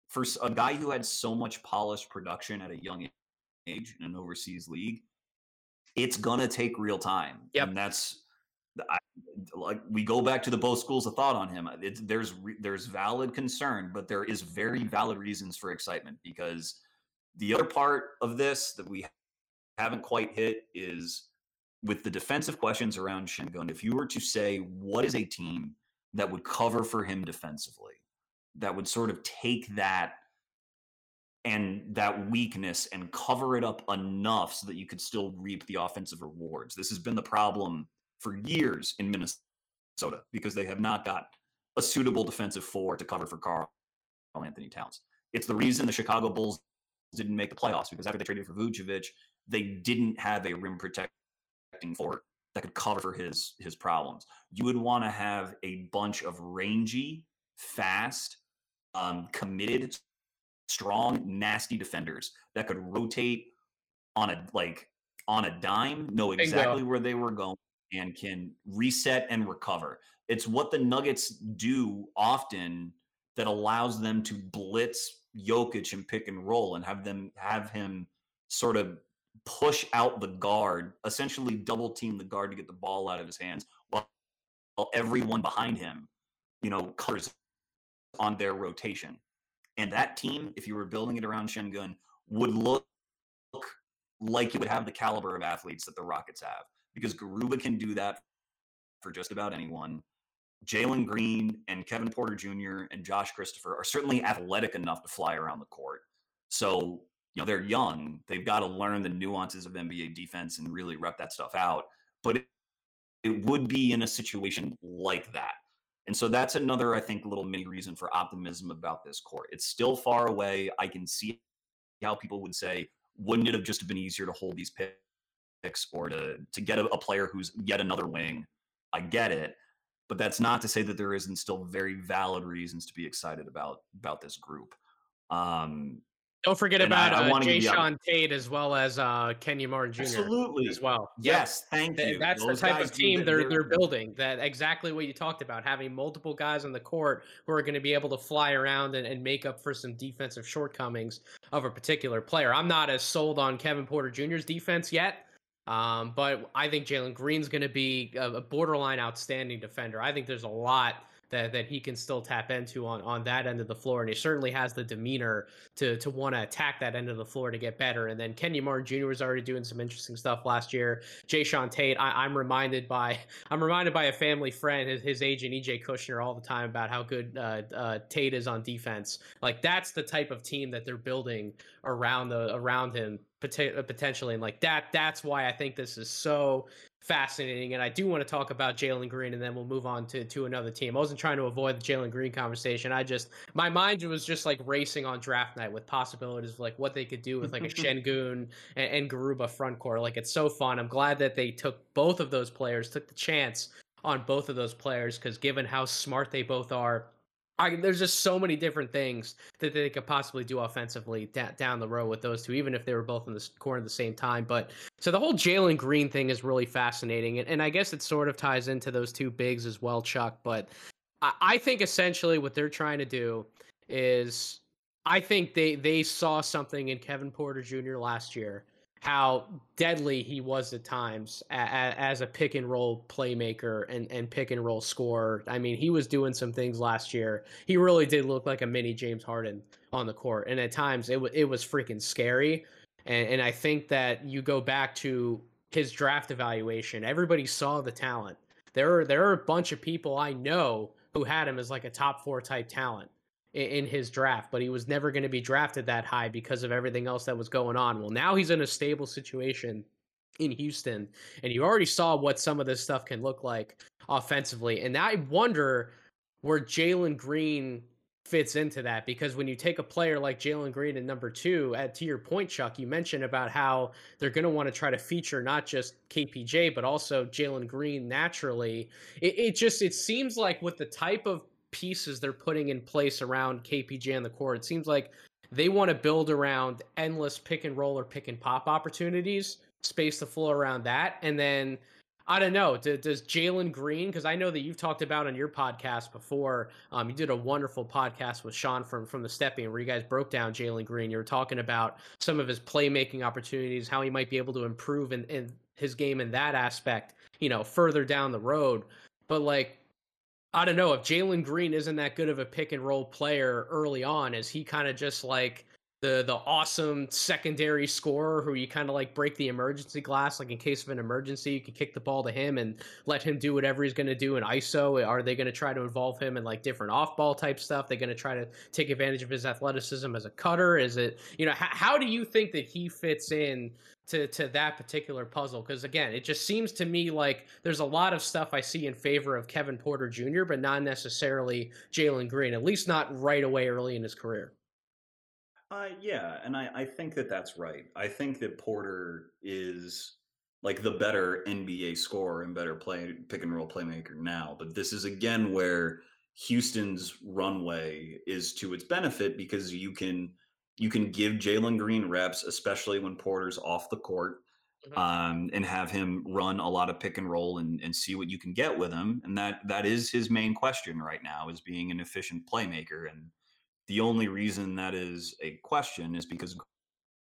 for a guy who had so much polished production at a young age in an overseas league, it's gonna take real time. Yep. And that's I, like we go back to the both schools of thought on him. It's, there's there's valid concern, but there is very mm-hmm. valid reasons for excitement because the other part of this that we haven't quite hit is with the defensive questions around Sengun. If you were to say what is a team that would cover for him defensively, that would sort of take that and that weakness and cover it up enough so that you could still reap the offensive rewards. This has been the problem for years in Minnesota because they have not got a suitable defensive four to cover for Karl Anthony Towns. It's the reason the Chicago Bulls didn't make the playoffs because after they traded for Vucevic, they didn't have a rim protecting four that could cover for his his problems. You would want to have a bunch of rangy, fast, um, committed strong, nasty defenders that could rotate on a like on a dime, know exactly where they were going, and can reset and recover. It's what the Nuggets do often that allows them to blitz Jokic and pick and roll and have them have him sort of push out the guard, essentially double team the guard to get the ball out of his hands, while, everyone behind him, you know, colors on their rotation. And that team, if you were building it around Sengun, would look like you would have the caliber of athletes that the Rockets have because Garuba can do that for just about anyone. Jalen Green and Kevin Porter Jr. and Josh Christopher are certainly athletic enough to fly around the court. So, you know, they're young. They've got to learn the nuances of NBA defense and really rep that stuff out. But it, it would be in a situation like that. And so that's another, I think, little mini reason for optimism about this court. It's still far away. I can see how people would say, wouldn't it have just been easier to hold these picks or to to get a, a player who's yet another wing? I get it, but that's not to say that there isn't still very valid reasons to be excited about about this group. Um, don't forget about I, I uh, Jae'Sean Tate as well as uh, Kenyon Martin Jr. Absolutely as well. Yes, thank you. That's Those the type of team they're they're building. That exactly what you talked about, having multiple guys on the court who are going to be able to fly around and, and make up for some defensive shortcomings of a particular player. I'm not as sold on Kevin Porter Jr.'s defense yet. Um, but I think Jalen Green's going to be a, borderline outstanding defender. I think there's a lot that that he can still tap into on on that end of the floor, and he certainly has the demeanor to to want to attack that end of the floor to get better. And then Kenyon Martin Jr. was already doing some interesting stuff last year. Jae'Sean Tate, I, am reminded by I'm reminded by a family friend, his, his agent EJ Kushner, all the time about how good uh, uh, Tate is on defense. Like that's the type of team that they're building around the around him Uh, potentially and like that that's why i think this is so fascinating. And I do want to talk about Jalen Green, and then we'll move on to to another team. I wasn't trying to avoid the Jalen Green conversation. I just my mind was just like racing on draft night with possibilities of like what they could do with like a Sengun and, and Garuba front court. Like it's so fun. I'm glad that they took both of those players, took the chance on both of those players because given how smart they both are I, there's just so many different things that they could possibly do offensively da- down the road with those two, even if they were both in the corner at the same time. But so the whole Jalen Green thing is really fascinating, and, and I guess it sort of ties into those two bigs as well, Chuck. But I, I think essentially what they're trying to do is, I think they they saw something in Kevin Porter Jr. last year how deadly he was at times as a pick and roll playmaker and, and pick and roll scorer. I mean, he was doing some things last year. He really did look like a mini James Harden on the court, and at times it w- it was freaking scary. And, and I think that you go back to his draft evaluation. Everybody saw the talent. There are there are a bunch of people I know who had him as like a top four type talent in, his draft, but he was never going to be drafted that high because of everything else that was going on. Well, now he's in a stable situation in Houston, and you already saw what some of this stuff can look like offensively. And I wonder where Jalen Green fits into that because when you take a player like Jalen Green in number two, at to your point, Chuck, you mentioned about how they're going to want to try to feature not just KPJ but also Jalen Green naturally. It, it just it seems like with the type of pieces they're putting in place around KPJ on the court. It seems like they want to build around endless pick and roll or pick and pop opportunities, space the floor around that, and then I don't know. Does, does Jalen Green? Because I know that you've talked about on your podcast before. Um, you did a wonderful podcast with Sean from from the Stepien, where you guys broke down Jalen Green. You were talking about some of his playmaking opportunities, how he might be able to improve in, in his game in that aspect. You know, further down the road. But like, I don't know if Jalen Green isn't that good of a pick and roll player early on. Is he kind of just like the the awesome secondary scorer who you kind of like break the emergency glass, like in case of an emergency, you can kick the ball to him and let him do whatever he's going to do in ISO. Are they going to try to involve him in like different off ball type stuff? They're going to try to take advantage of his athleticism as a cutter. Is it you know h- how do you think that he fits in to to that particular puzzle because again it just seems to me like there's a lot of stuff i see in favor of kevin porter jr but not necessarily jalen green at least not right away early in his career uh, yeah and I, I think that that's right i think that porter is like the better nba scorer and better play pick and roll playmaker now but this is again where houston's runway is to its benefit because you can You can give Jalen Green reps, especially when Porter's off the court, mm-hmm. um, and have him run a lot of pick and roll and, and see what you can get with him. And that that is his main question right now is being an efficient playmaker. And the only reason that is a question is because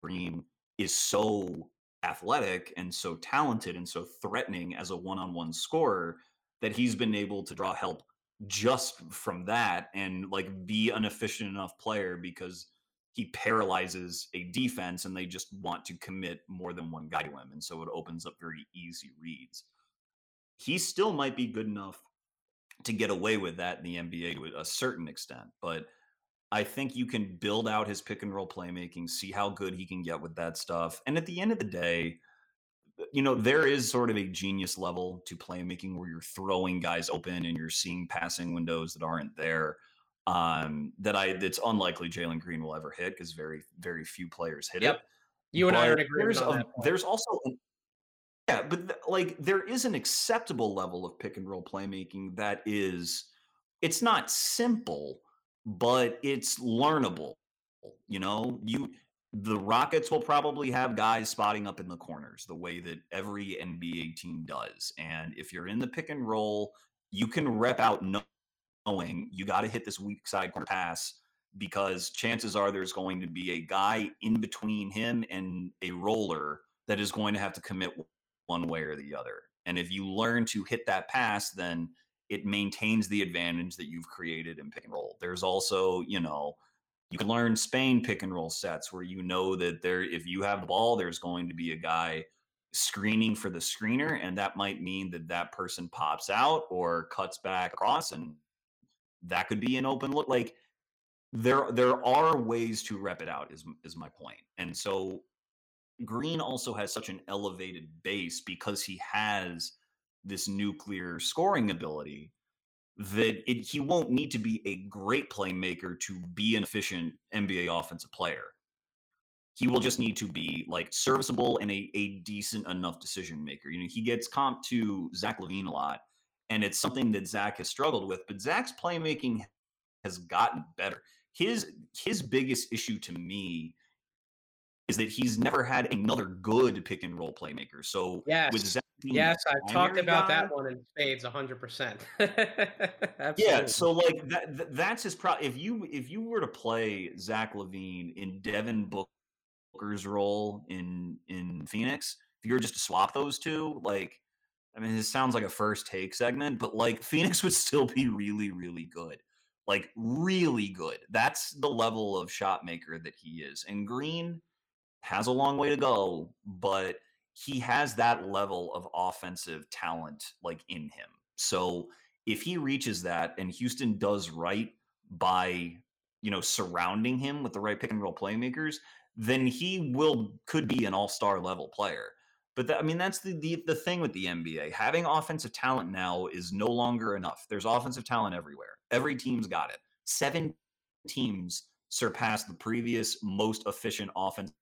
Green is so athletic and so talented and so threatening as a one-on-one scorer that he's been able to draw help just from that and like be an efficient enough player because he paralyzes a defense and they just want to commit more than one guy to him and so it opens up very easy reads. He still might be good enough to get away with that in the NBA to a certain extent but I think you can build out his pick and roll playmaking, see how good he can get with that stuff. And at the end of the day, you know, there is sort of a genius level to playmaking where you're throwing guys open and you're seeing passing windows that aren't there. Um, that I that's unlikely Jalen Green will ever hit because very very few players hit yep. it. You and but I are in agreement. There's, a, there's also an, yeah, but th- like there is an acceptable level of pick and roll playmaking that is it's not simple, but it's learnable. You know, you the Rockets will probably have guys spotting up in the corners the way that every NBA team does. And if you're in the pick and roll, you can rep out knowing you got to hit this weak side corner pass because chances are there's going to be a guy in between him and a roller that is going to have to commit one way or the other. And if you learn to hit that pass, then it maintains the advantage that you've created in pick and roll. There's also, you know, you can learn Spain pick and roll sets where you know that there, if you have the ball, there's going to be a guy screening for the screener, and that might mean that that person pops out or cuts back across, and that could be an open look. Like there, there are ways to rep it out. Is is my point, and so Green also has such an elevated base because he has this nuclear scoring ability that it, he won't need to be a great playmaker to be an efficient NBA offensive player. He will just need to be like serviceable and a, a decent enough decision maker. You know, he gets comp to Zach LaVine a lot, and it's something that Zach has struggled with, but Zach's playmaking has gotten better. His his biggest issue to me is that he's never had another good pick and roll playmaker. So yes. with Zach Yes, I've talked about guy. that one in spades 100%. yeah, so like that that's his pro if you if you were to play Zach LaVine in Devin Booker's role in in Phoenix, if you were just to swap those two, like I mean, this sounds like a first take segment, but like Phoenix would still be really, really good. Like really good. That's the level of shot maker that he is. And Green has a long way to go, but he has that level of offensive talent like in him. So if he reaches that and Houston does right by, you know, surrounding him with the right pick and roll playmakers, then he will could be an all-star level player. But that, I mean, that's the, the the thing with the NBA. Having offensive talent now is no longer enough. There's offensive talent everywhere. Every team's got it. Seven teams surpassed the previous most efficient offensive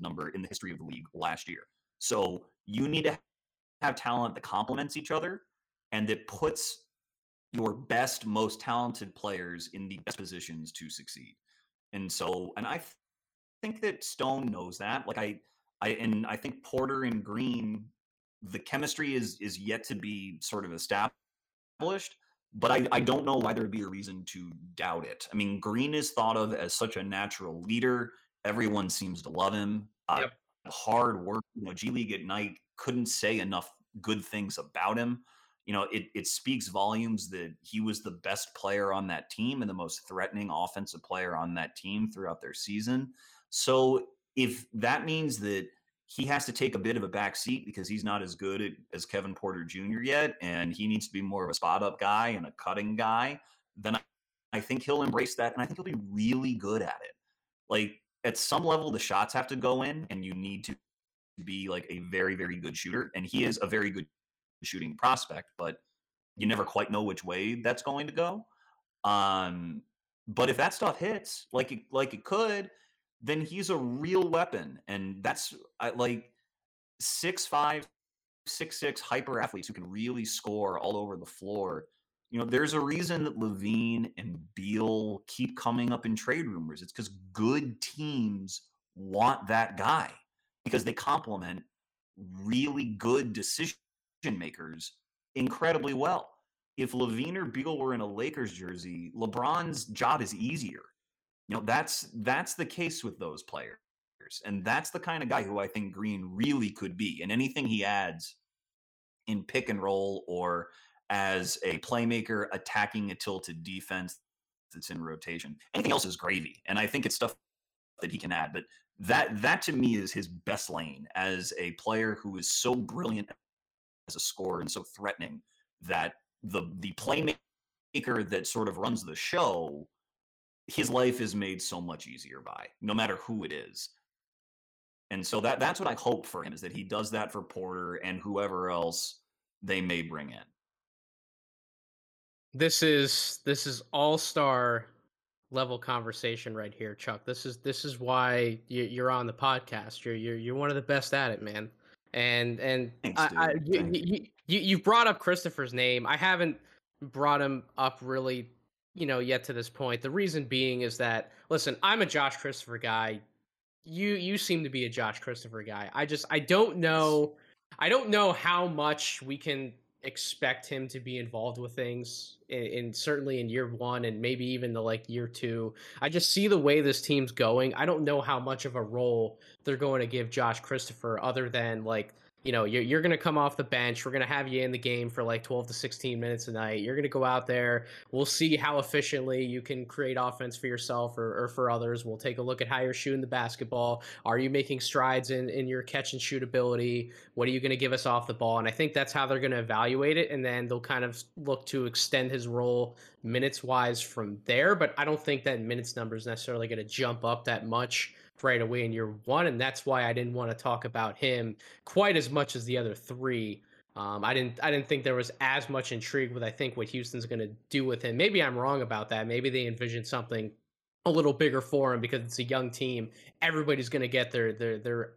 number in the history of the league last year. So you need to have talent that complements each other and that puts your best, most talented players in the best positions to succeed. And so, and I th- think that Stone knows that. Like I, I, and I think Porter and Green, the chemistry is is yet to be sort of established. But I, I don't know why there'd be a reason to doubt it. I mean, Green is thought of as such a natural leader. Everyone seems to love him. Uh, yep hard work. You know, G League Ignite couldn't say enough good things about him. You know, it it speaks volumes that he was the best player on that team and the most threatening offensive player on that team throughout their season. So if that means that he has to take a bit of a back seat because he's not as good at, as Kevin Porter Jr. yet, and he needs to be more of a spot up guy and a cutting guy, then I, I think he'll embrace that, and I think he'll be really good at it. Like at some level the shots have to go in and you need to be like a very very good shooter and he is a very good shooting prospect but you never quite know which way that's going to go. Um but if that stuff hits like it like it could then he's a real weapon and that's I, like six five six six hyper athletes who can really score all over the floor You know, there's a reason that LaVine and Beal keep coming up in trade rumors. It's because good teams want that guy because they complement really good decision makers incredibly well. If LaVine or Beal were in a Lakers jersey, LeBron's job is easier. You know, that's that's the case with those players. And that's the kind of guy who I think Green really could be. And anything he adds in pick and roll or as a playmaker attacking a tilted defense that's in rotation. Anything else is gravy. And I think it's stuff that he can add. But that that to me is his best lane as a player who is so brilliant as a scorer and so threatening that the the playmaker that sort of runs the show, his life is made so much easier by, no matter who it is. And so that that's what I hope for him is that he does that for Porter and whoever else they may bring in. This is this is all star level conversation right here, Chuck. This is this is why you're on the podcast. You're you're you're one of the best at it, man. And and Thanks, I, I, you, you, you you've brought up Christopher's name. I haven't brought him up really, you know, yet to this point. The reason being is that listen, I'm a Josh Christopher guy. You you seem to be a Josh Christopher guy. I just I don't know I don't know how much we can expect him to be involved with things in, in, certainly in year one and maybe even the like year two. I just see the way this team's going. I don't know how much of a role they're going to give Josh Christopher other than like you know, you're, you're going to come off the bench. We're going to have you in the game for like 12 to 16 minutes a night. You're going to go out there. We'll see how efficiently you can create offense for yourself or, or for others. We'll take a look at how you're shooting the basketball. Are you making strides in, in your catch and shoot ability? What are you going to give us off the ball? And I think that's how they're going to evaluate it. And then they'll kind of look to extend his role minutes wise from there. But I don't think that minutes number is necessarily going to jump up that much right away in year one, and that's why I didn't want to talk about him quite as much as the other three. Um, I didn't I didn't think there was as much intrigue with I think what Houston's going to do with him. Maybe I'm wrong about that. Maybe they envision something a little bigger for him because it's a young team. Everybody's going to get their their their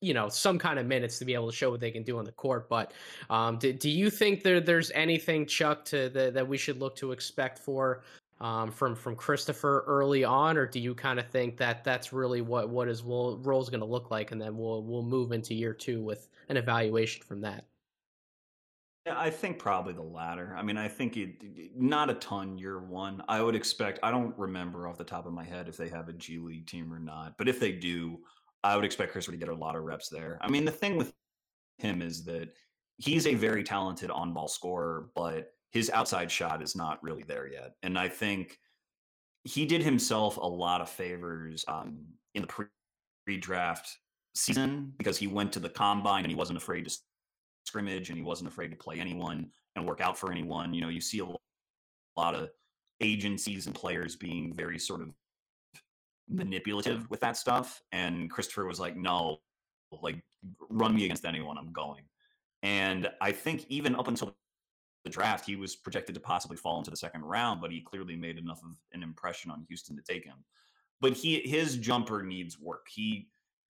you know some kind of minutes to be able to show what they can do on the court. But um, do, do you think there there's anything Chuck to the, that we should look to expect for um, from from Christopher early on, or do you kind of think that that's really what what his role is going to look like, and then we'll we'll move into year two with an evaluation from that? Yeah, I think probably the latter. I mean, I think it, not a ton year one. I would expect. I don't remember off the top of my head if they have a G League team or not, but if they do, I would expect Christopher to get a lot of reps there. I mean, the thing with him is that he's a very talented on ball scorer, but his outside shot is not really there yet. And I think he did himself a lot of favors um, in the pre draft season because he went to the combine and he wasn't afraid to scrimmage and he wasn't afraid to play anyone and work out for anyone. You know, you see a lot of agencies and players being very sort of manipulative with that stuff. And Christopher was like, no, like run me against anyone, I'm going. And I think even up until the draft, he was projected to possibly fall into the second round, but he clearly made enough of an impression on Houston to take him. But he his jumper needs work. He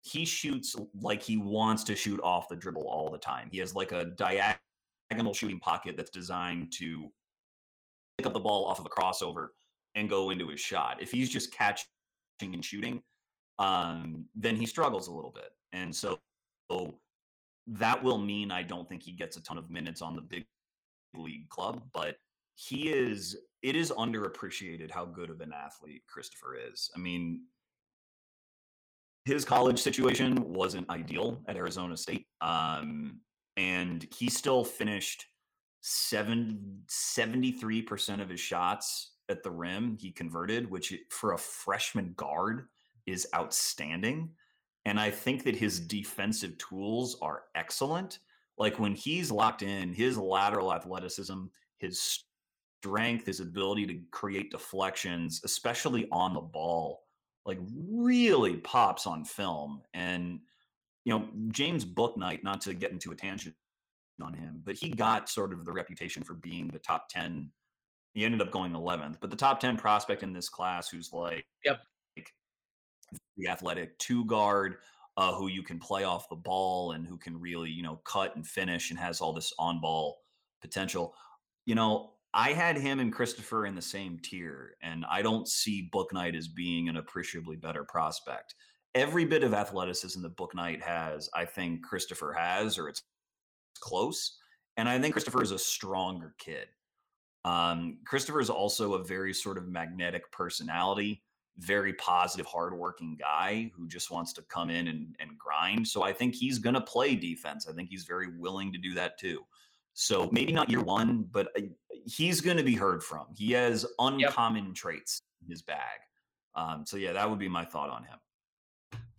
he shoots like he wants to shoot off the dribble all the time. He has like a diagonal shooting pocket that's designed to pick up the ball off of a crossover and go into his shot. If he's just catching and shooting, um, then he struggles a little bit. And so, so that will mean I don't think he gets a ton of minutes on the big league club, but he is it is underappreciated how good of an athlete Christopher is. I mean, his college situation wasn't ideal at Arizona State. Um, and he still finished seven, 73% of his shots at the rim he converted, which for a freshman guard is outstanding. And I think that his defensive tools are excellent like when he's locked in, his lateral athleticism, his strength, his ability to create deflections, especially on the ball, like really pops on film. And you know, James Bouknight, not to get into a tangent on him, but he got sort of the reputation for being the top 10. He ended up going 11th, but the top 10 prospect in this class who's like, yep. Like the athletic two guard, uh, who you can play off the ball and who can really, you know, cut and finish and has all this on ball potential. You know, I had him and Christopher in the same tier, and I don't see Bouknight as being an appreciably better prospect. Every bit of athleticism that Bouknight has, I think Christopher has, or it's close. And I think Christopher is a stronger kid. Um, Christopher is also a very sort of magnetic personality, very positive, hardworking guy who just wants to come in and, and grind. So I think he's going to play defense. I think he's very willing to do that too. So maybe not year one, but uh, he's going to be heard from. He has uncommon yep. traits in his bag. Um, so yeah, that would be my thought on him.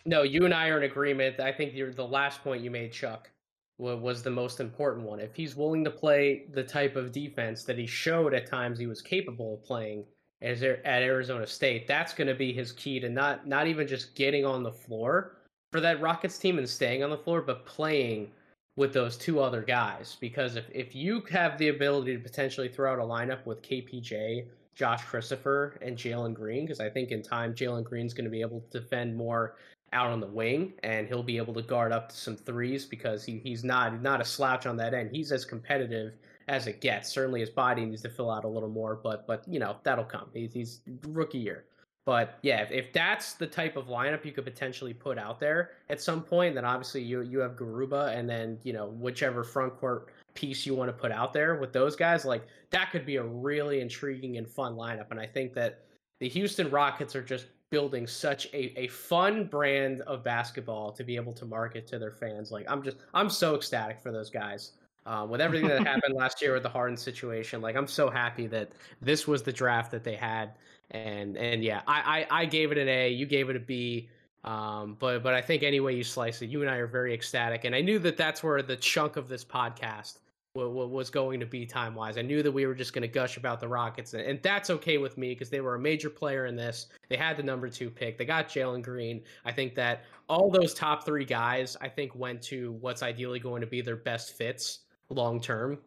No, you and I are in agreement. I think you're the last point you made, Chuck, was the most important one. If he's willing to play the type of defense that he showed at times he was capable of playing as at Arizona State, that's going to be his key to not not even just getting on the floor for that Rockets team and staying on the floor, but playing with those two other guys. Because if, if you have the ability to potentially throw out a lineup with KPJ, Josh Christopher, and Jalen Green, because I think in time Jalen Green's going to be able to defend more out on the wing and he'll be able to guard up to some threes because he, he's not not a slouch on that end. He's as competitive as it gets. Certainly his body needs to fill out a little more, but but you know, that'll come. He's, he's rookie year. But yeah, if, if that's the type of lineup you could potentially put out there at some point, then obviously you you have Garuba and then you know whichever front court piece you want to put out there with those guys, like that could be a really intriguing and fun lineup. And I think that the Houston Rockets are just building such a, a fun brand of basketball to be able to market to their fans. Like I'm just I'm so ecstatic for those guys. Uh, with everything that happened last year with the Harden situation, like I'm so happy that this was the draft that they had and and yeah, I, I, I gave it an A. You gave it a B. Um, but but I think any way you slice it, you and I are very ecstatic, and I knew that that's where the chunk of this podcast was going to be time wise. I knew that we were just going to gush about the Rockets, and that's okay with me because they were a major player in this. They had the number two pick. They got Jalen Green. I think that all those top three guys, I think, went to what's ideally going to be their best fits long term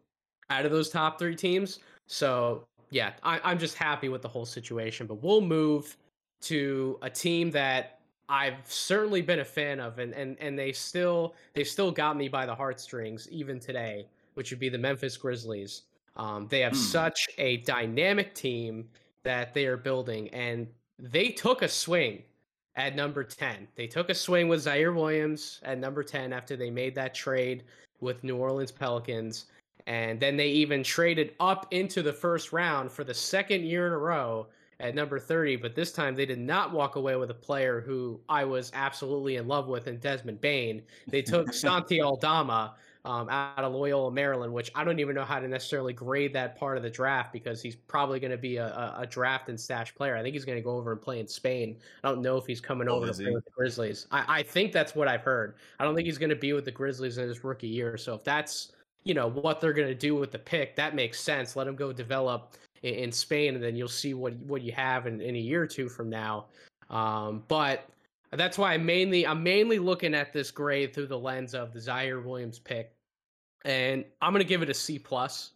out of those top three teams. So yeah, I, am just happy with the whole situation. But we'll move to a team that I've certainly been a fan of, and and and they still they still got me by the heartstrings even today, which would be the Memphis Grizzlies. Um, they have mm. such a dynamic team that they are building, and they took a swing at number 10. They took a swing with Ziaire Williams at number 10 after they made that trade with New Orleans Pelicans. And then they even traded up into the first round for the second year in a row at number 30. But this time they did not walk away with a player who I was absolutely in love with in Desmond Bane. They took Santi Aldama um, out of Loyola, Maryland, which I don't even know how to necessarily grade that part of the draft because he's probably going to be a, a, a, draft and stash player. I think he's going to go over and play in Spain. I don't know if he's coming oh, over to play with the Grizzlies. I, I think that's what I've heard. I don't think he's going to be with the Grizzlies in his rookie year. So if that's you know what they're going to do with the pick that makes sense let them go develop in, in spain and then you'll see what what you have in, in a year or two from now um, but that's why i mainly i'm mainly looking at this grade through the lens of the Ziaire williams pick and i'm going to give it a c plus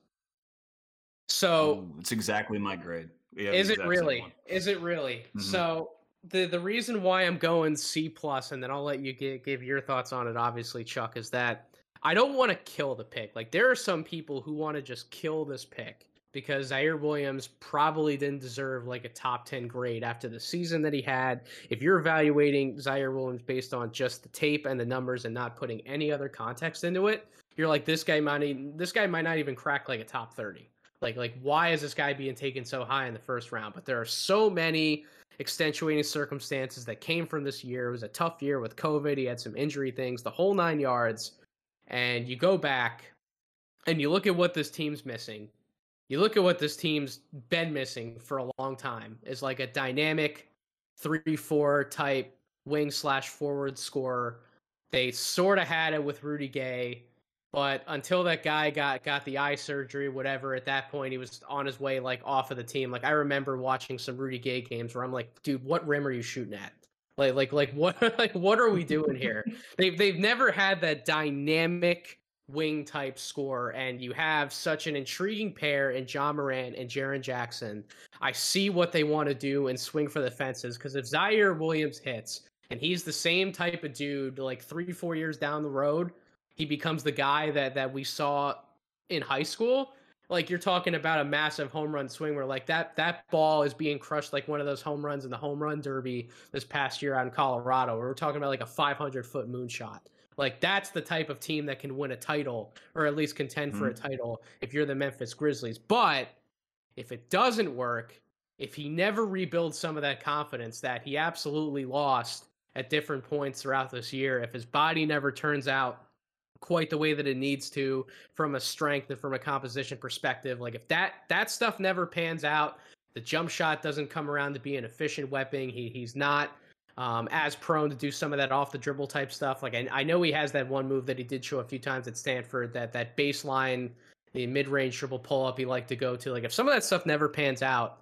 so it's exactly my grade is it really is it really mm-hmm. so the the reason why i'm going c plus and then i'll let you give, give your thoughts on it obviously chuck is that I don't want to kill the pick. Like there are some people who want to just kill this pick because Ziaire Williams probably didn't deserve like a top 10 grade after the season that he had. If you're evaluating Ziaire Williams based on just the tape and the numbers and not putting any other context into it, you're like this guy might this guy might not even crack like a top 30. Like like why is this guy being taken so high in the first round? But there are so many extenuating circumstances that came from this year. It was a tough year with COVID. He had some injury things, the whole 9 yards and you go back and you look at what this team's missing. You look at what this team's been missing for a long time is like a dynamic three four type wing slash forward scorer. They sort of had it with Rudy Gay, but until that guy got got the eye surgery, whatever, at that point he was on his way like off of the team. Like I remember watching some Rudy Gay games where I'm like, dude, what rim are you shooting at? Like like like what like what are we doing here? they've they've never had that dynamic wing type score, and you have such an intriguing pair in Ja Morant and Jaren Jackson. I see what they want to do and swing for the fences because if Ziaire Williams hits and he's the same type of dude, like three four years down the road, he becomes the guy that that we saw in high school. like you're talking about a massive home run swing where like that that ball is being crushed like one of those home runs in the home run derby this past year out in Colorado. Where we're talking about like a 500 foot moonshot. Like that's the type of team that can win a title or at least contend mm-hmm. for a mm-hmm. title if you're the Memphis Grizzlies. But if it doesn't work, if he never rebuilds some of that confidence that he absolutely lost at different points throughout this year, if his body never turns out quite the way that it needs to from a strength and from a composition perspective, like if that that stuff never pans out, the jump shot doesn't come around to be an efficient weapon. He he's not um, as prone to do some of that off the dribble type stuff. Like I, I know he has that one move that he did show a few times at Stanford, that that baseline, the mid range triple pull up he liked to go to. Like if some of that stuff never pans out,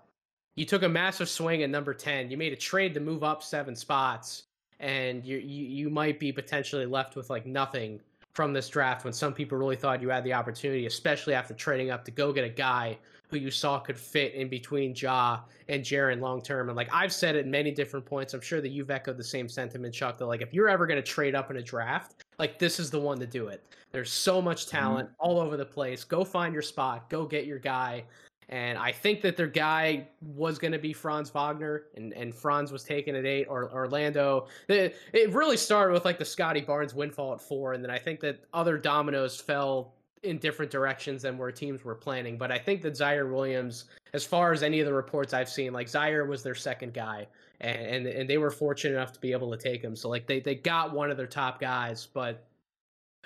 you took a massive swing at number ten. You made a trade to move up seven spots, and you you you might be potentially left with like nothing from this draft when some people really thought you had the opportunity, especially after trading up to go get a guy who you saw could fit in between Ja and Jaren long term. And like I've said at many different points, I'm sure that you've echoed the same sentiment, Chuck, that like if you're ever going to trade up in a draft, like this is the one to do it. There's so much mm-hmm. talent all over the place. Go find your spot, go get your guy. And I think that their guy was going to be Franz Wagner, and, and Franz was taken at eight, or Orlando. It, it really started with like the Scottie Barnes windfall at four, and then I think that other dominoes fell in different directions than where teams were planning. But I think that Ziaire Williams, as far as any of the reports I've seen, like Ziaire was their second guy, and, and and, they were fortunate enough to be able to take him. So like they they got one of their top guys, but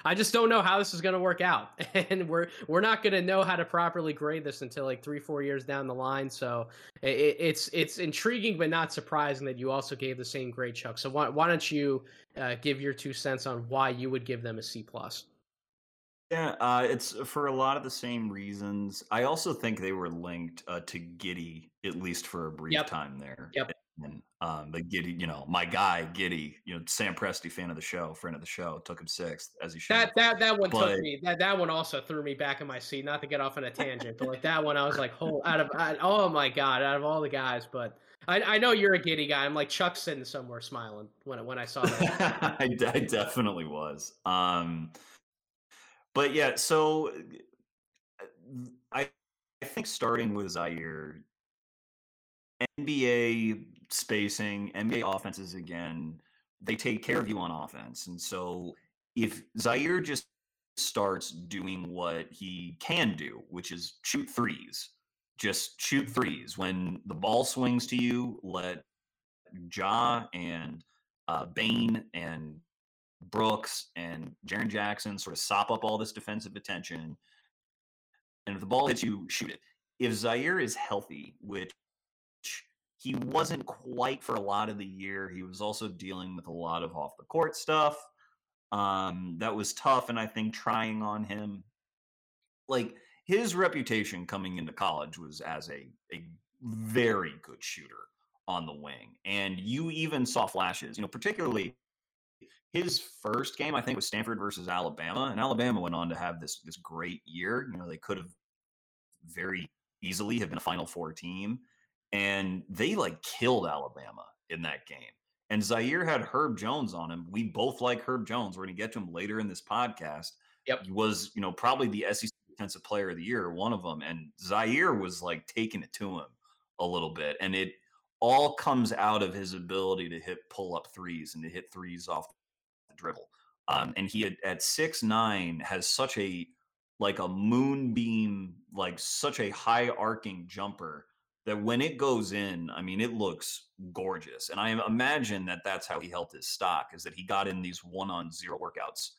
I just don't know how this is going to work out, and we're we're not going to know how to properly grade this until like three four years down the line. So it, it's it's intriguing but not surprising that you also gave the same grade, Chuck. So why why don't you uh, give your two cents on why you would give them a C plus? Yeah, uh, it's for a lot of the same reasons. I also think they were linked uh, to Giddey at least for a brief yep. time there. Yep. And um, but Giddey, you know, my guy Giddey, you know, Sam Presti, fan of the show, friend of the show, took him sixth as he should. That that that one but, took me. That that one also threw me back in my seat. Not to get off on a tangent, but like that one, I was like, oh, out of oh my god, out of all the guys, but. I, I know you're a Giddey guy. I'm like Chuck sitting somewhere smiling when when I saw that. I, I definitely was. Um, but yeah, so I I think starting with Ziaire, NBA spacing, NBA offenses again, they take care of you on offense. And so if Ziaire just starts doing what he can do, which is shoot threes, just shoot threes. When the ball swings to you, let Ja and uh, Bane and Brooks and Jaren Jackson sort of sop up all this defensive attention. And if the ball hits you, shoot it. If Ziaire is healthy, which he wasn't quite for a lot of the year, he was also dealing with a lot of off the court stuff. Um, that was tough, and I think trying on him. Like his reputation coming into college was as a a very good shooter on the wing, and you even saw flashes. You know, particularly his first game, I think, was Stanford versus Alabama, and Alabama went on to have this this great year. You know, they could have very easily have been a Final Four team, and they like killed Alabama in that game. And Ziaire had Herb Jones on him. We both like Herb Jones. We're going to get to him later in this podcast. Yep, he was you know probably the SEC Defensive Player of the Year, one of them, and Ziaire was like taking it to him a little bit, and it all comes out of his ability to hit pull up threes and to hit threes off the dribble. Um, and he had, at six nine has such a like a moonbeam, like such a high arcing jumper that when it goes in, I mean, it looks gorgeous. And I imagine that that's how he helped his stock is that he got in these one on zero workouts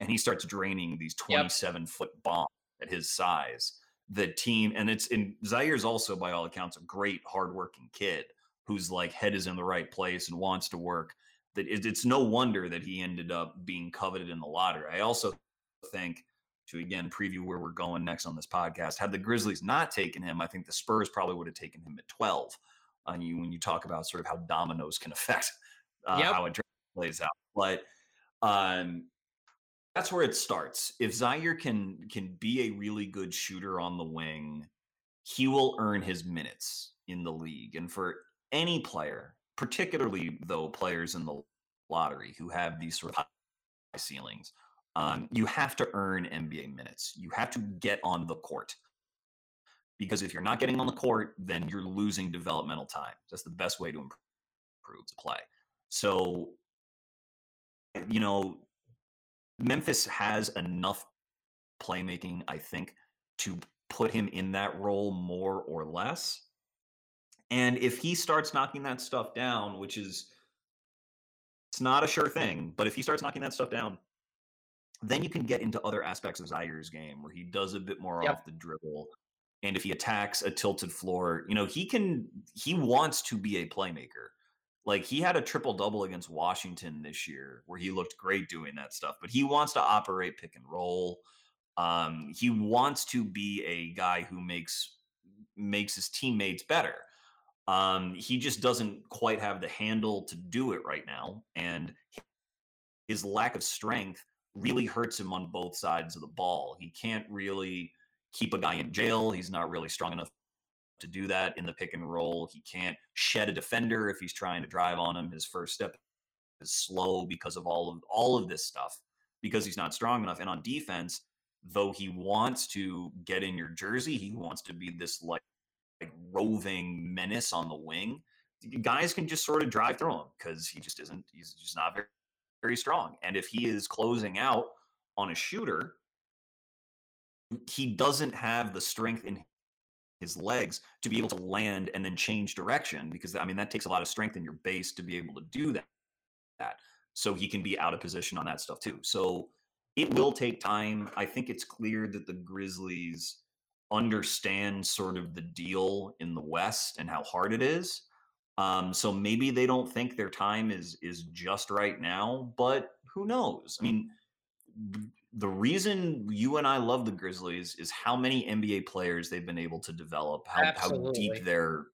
and he starts draining these 27 yep. foot bombs at his size. The team, and it's in Ziaire's also, by all accounts, a great hardworking kid whose like head is in the right place and wants to work that it's no wonder that he ended up being coveted in the lottery. I also think to again preview where we're going next on this podcast. Had the Grizzlies not taken him, I think the Spurs probably would have taken him at 12. On you when you talk about sort of how dominoes can affect uh, yep. how it plays out. But um, that's where it starts. If Ziaire can can be a really good shooter on the wing, he will earn his minutes in the league. And for any player, particularly though players in the lottery who have these sort of high ceilings Um, you have to earn NBA minutes. You have to get on the court because if you're not getting on the court, then you're losing developmental time. That's the best way to improve the play. So, you know, Memphis has enough playmaking, I think, to put him in that role more or less. And if he starts knocking that stuff down, which is it's not a sure thing, but if he starts knocking that stuff down, then you can get into other aspects of Ziaire's game where he does a bit more yep. off the dribble. And if he attacks a tilted floor, you know, he can he wants to be a playmaker. Like he had a triple double against Washington this year where he looked great doing that stuff, but he wants to operate pick and roll. Um, he wants to be a guy who makes makes his teammates better. Um, he just doesn't quite have the handle to do it right now, and his lack of strength really hurts him on both sides of the ball. He can't really keep a guy in jail. He's not really strong enough to do that in the pick and roll. He can't shed a defender if he's trying to drive on him. His first step is slow because of all of all of this stuff because he's not strong enough. And on defense, though he wants to get in your jersey, he wants to be this like, like roving menace on the wing. Guys can just sort of drive through him because he just isn't. He's just not very very strong. And if he is closing out on a shooter, he doesn't have the strength in his legs to be able to land and then change direction because I mean that takes a lot of strength in your base to be able to do that. That so he can be out of position on that stuff too. So it will take time. I think it's clear that the Grizzlies understand sort of the deal in the West and how hard it is. Um, so maybe they don't think their time is is just right now, but who knows? I mean, the reason you and I love the Grizzlies is how many NBA players they've been able to develop, how, how deep their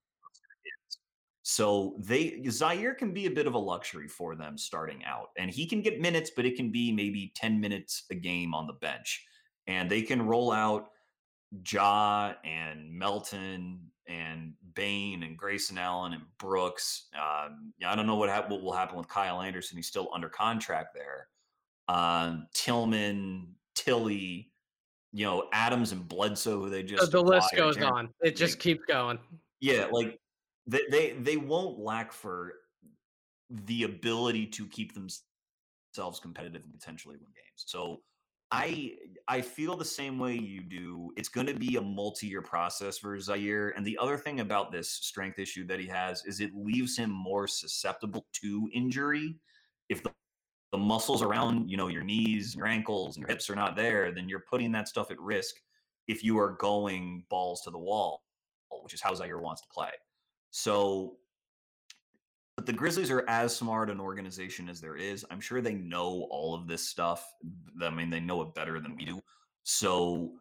is. So they Ziaire can be a bit of a luxury for them starting out, and he can get minutes, but it can be maybe ten minutes a game on the bench, and they can roll out Ja and Melton and Bane and Grayson Allen and Brooks. Um, I don't know what, ha- what will happen with Kyle Anderson. He's still under contract there. Um, Tillman, Tilly, you know, Adams and Bledsoe, who they just the list goes on. It just keeps going. Yeah, like they, they they won't lack for the ability to keep themselves competitive and potentially win games. So I I feel the same way you do. It's going to be a multi-year process for Ziaire. and the other thing about this strength issue that he has is it leaves him more susceptible to injury. If the, the muscles around you know your knees, your ankles, and your hips are not there, then you're putting that stuff at risk. If you are going balls to the wall, which is how Ziaire wants to play, so but the Grizzlies are as smart an organization as there is. I'm sure they know all of this stuff. I mean, they know it better than we do. So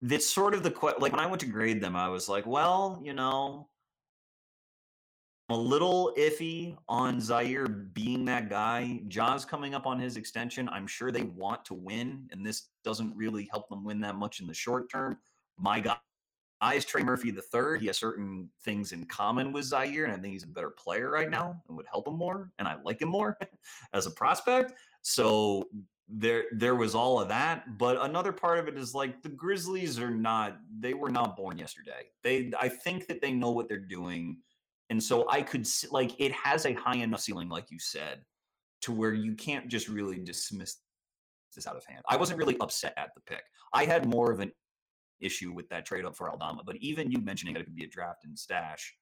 it's sort of the question. like when I went to grade them, I was like, well, you know, I'm a little iffy on Ziaire being that guy. Ja's coming up on his extension. I'm sure they want to win, and this doesn't really help them win that much in the short term. My guy I, as Trey Murphy the third, he has certain things in common with Ziaire, and I think he's a better player right now and would help him more, and I like him more as a prospect. So there there was all of that but another part of it is like the grizzlies are not they were not born yesterday. They i think that they know what they're doing and so i could like it has a high enough ceiling like you said to where you can't just really dismiss this out of hand. I wasn't really upset at the pick. I had more of an issue with that trade up for Aldama. But even you mentioning that it could be a draft and stash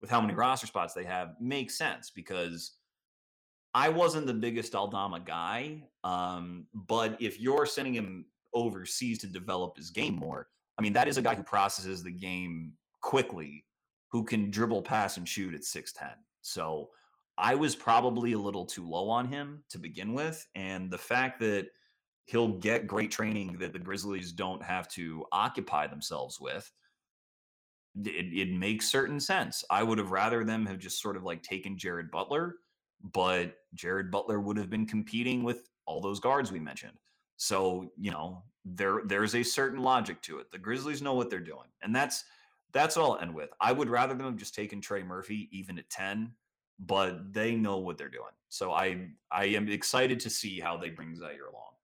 with how many roster spots they have makes sense because I wasn't the biggest Aldama guy. Um, but if you're sending him overseas to develop his game more, I mean, that is a guy who processes the game quickly, who can dribble, pass, and shoot at 6'10. So I was probably a little too low on him to begin with. And the fact that he'll get great training that the Grizzlies don't have to occupy themselves with. It, it, makes certain sense. I would have rather them have just sort of like taken Jared Butler, but Jared Butler would have been competing with all those guards we mentioned. So, you know, there there's a certain logic to it. The Grizzlies know what they're doing. And that's that's all I'll end with. I would rather them have just taken Trey Murphy even at 10, but they know what they're doing. So I I am excited to see how they bring Ziaire along.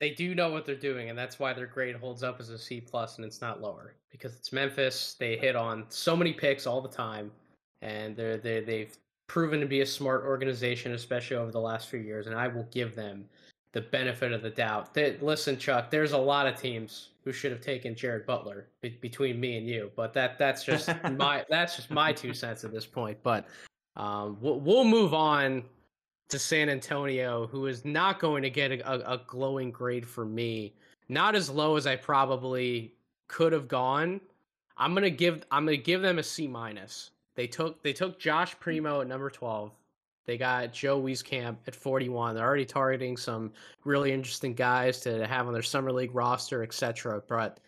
They do know what they're doing, and that's why their grade holds up as a C plus and it's not lower because it's Memphis. They hit on so many picks all the time, and they're they they've proven to be a smart organization, especially over the last few years. And I will give them the benefit of the doubt. That listen, Chuck, there's a lot of teams who should have taken Jared Butler be- between me and you, but that that's just my that's just my two cents at this point. But um, we'll, we'll move on to San Antonio, who is not going to get a, a, glowing grade for me. Not as low as I probably could have gone. I'm gonna give I'm gonna give them a C minus. They took they took Josh Primo at number twelve. They got Joe Wieskamp at 41. They're already targeting some really interesting guys to have on their summer league roster, etc. But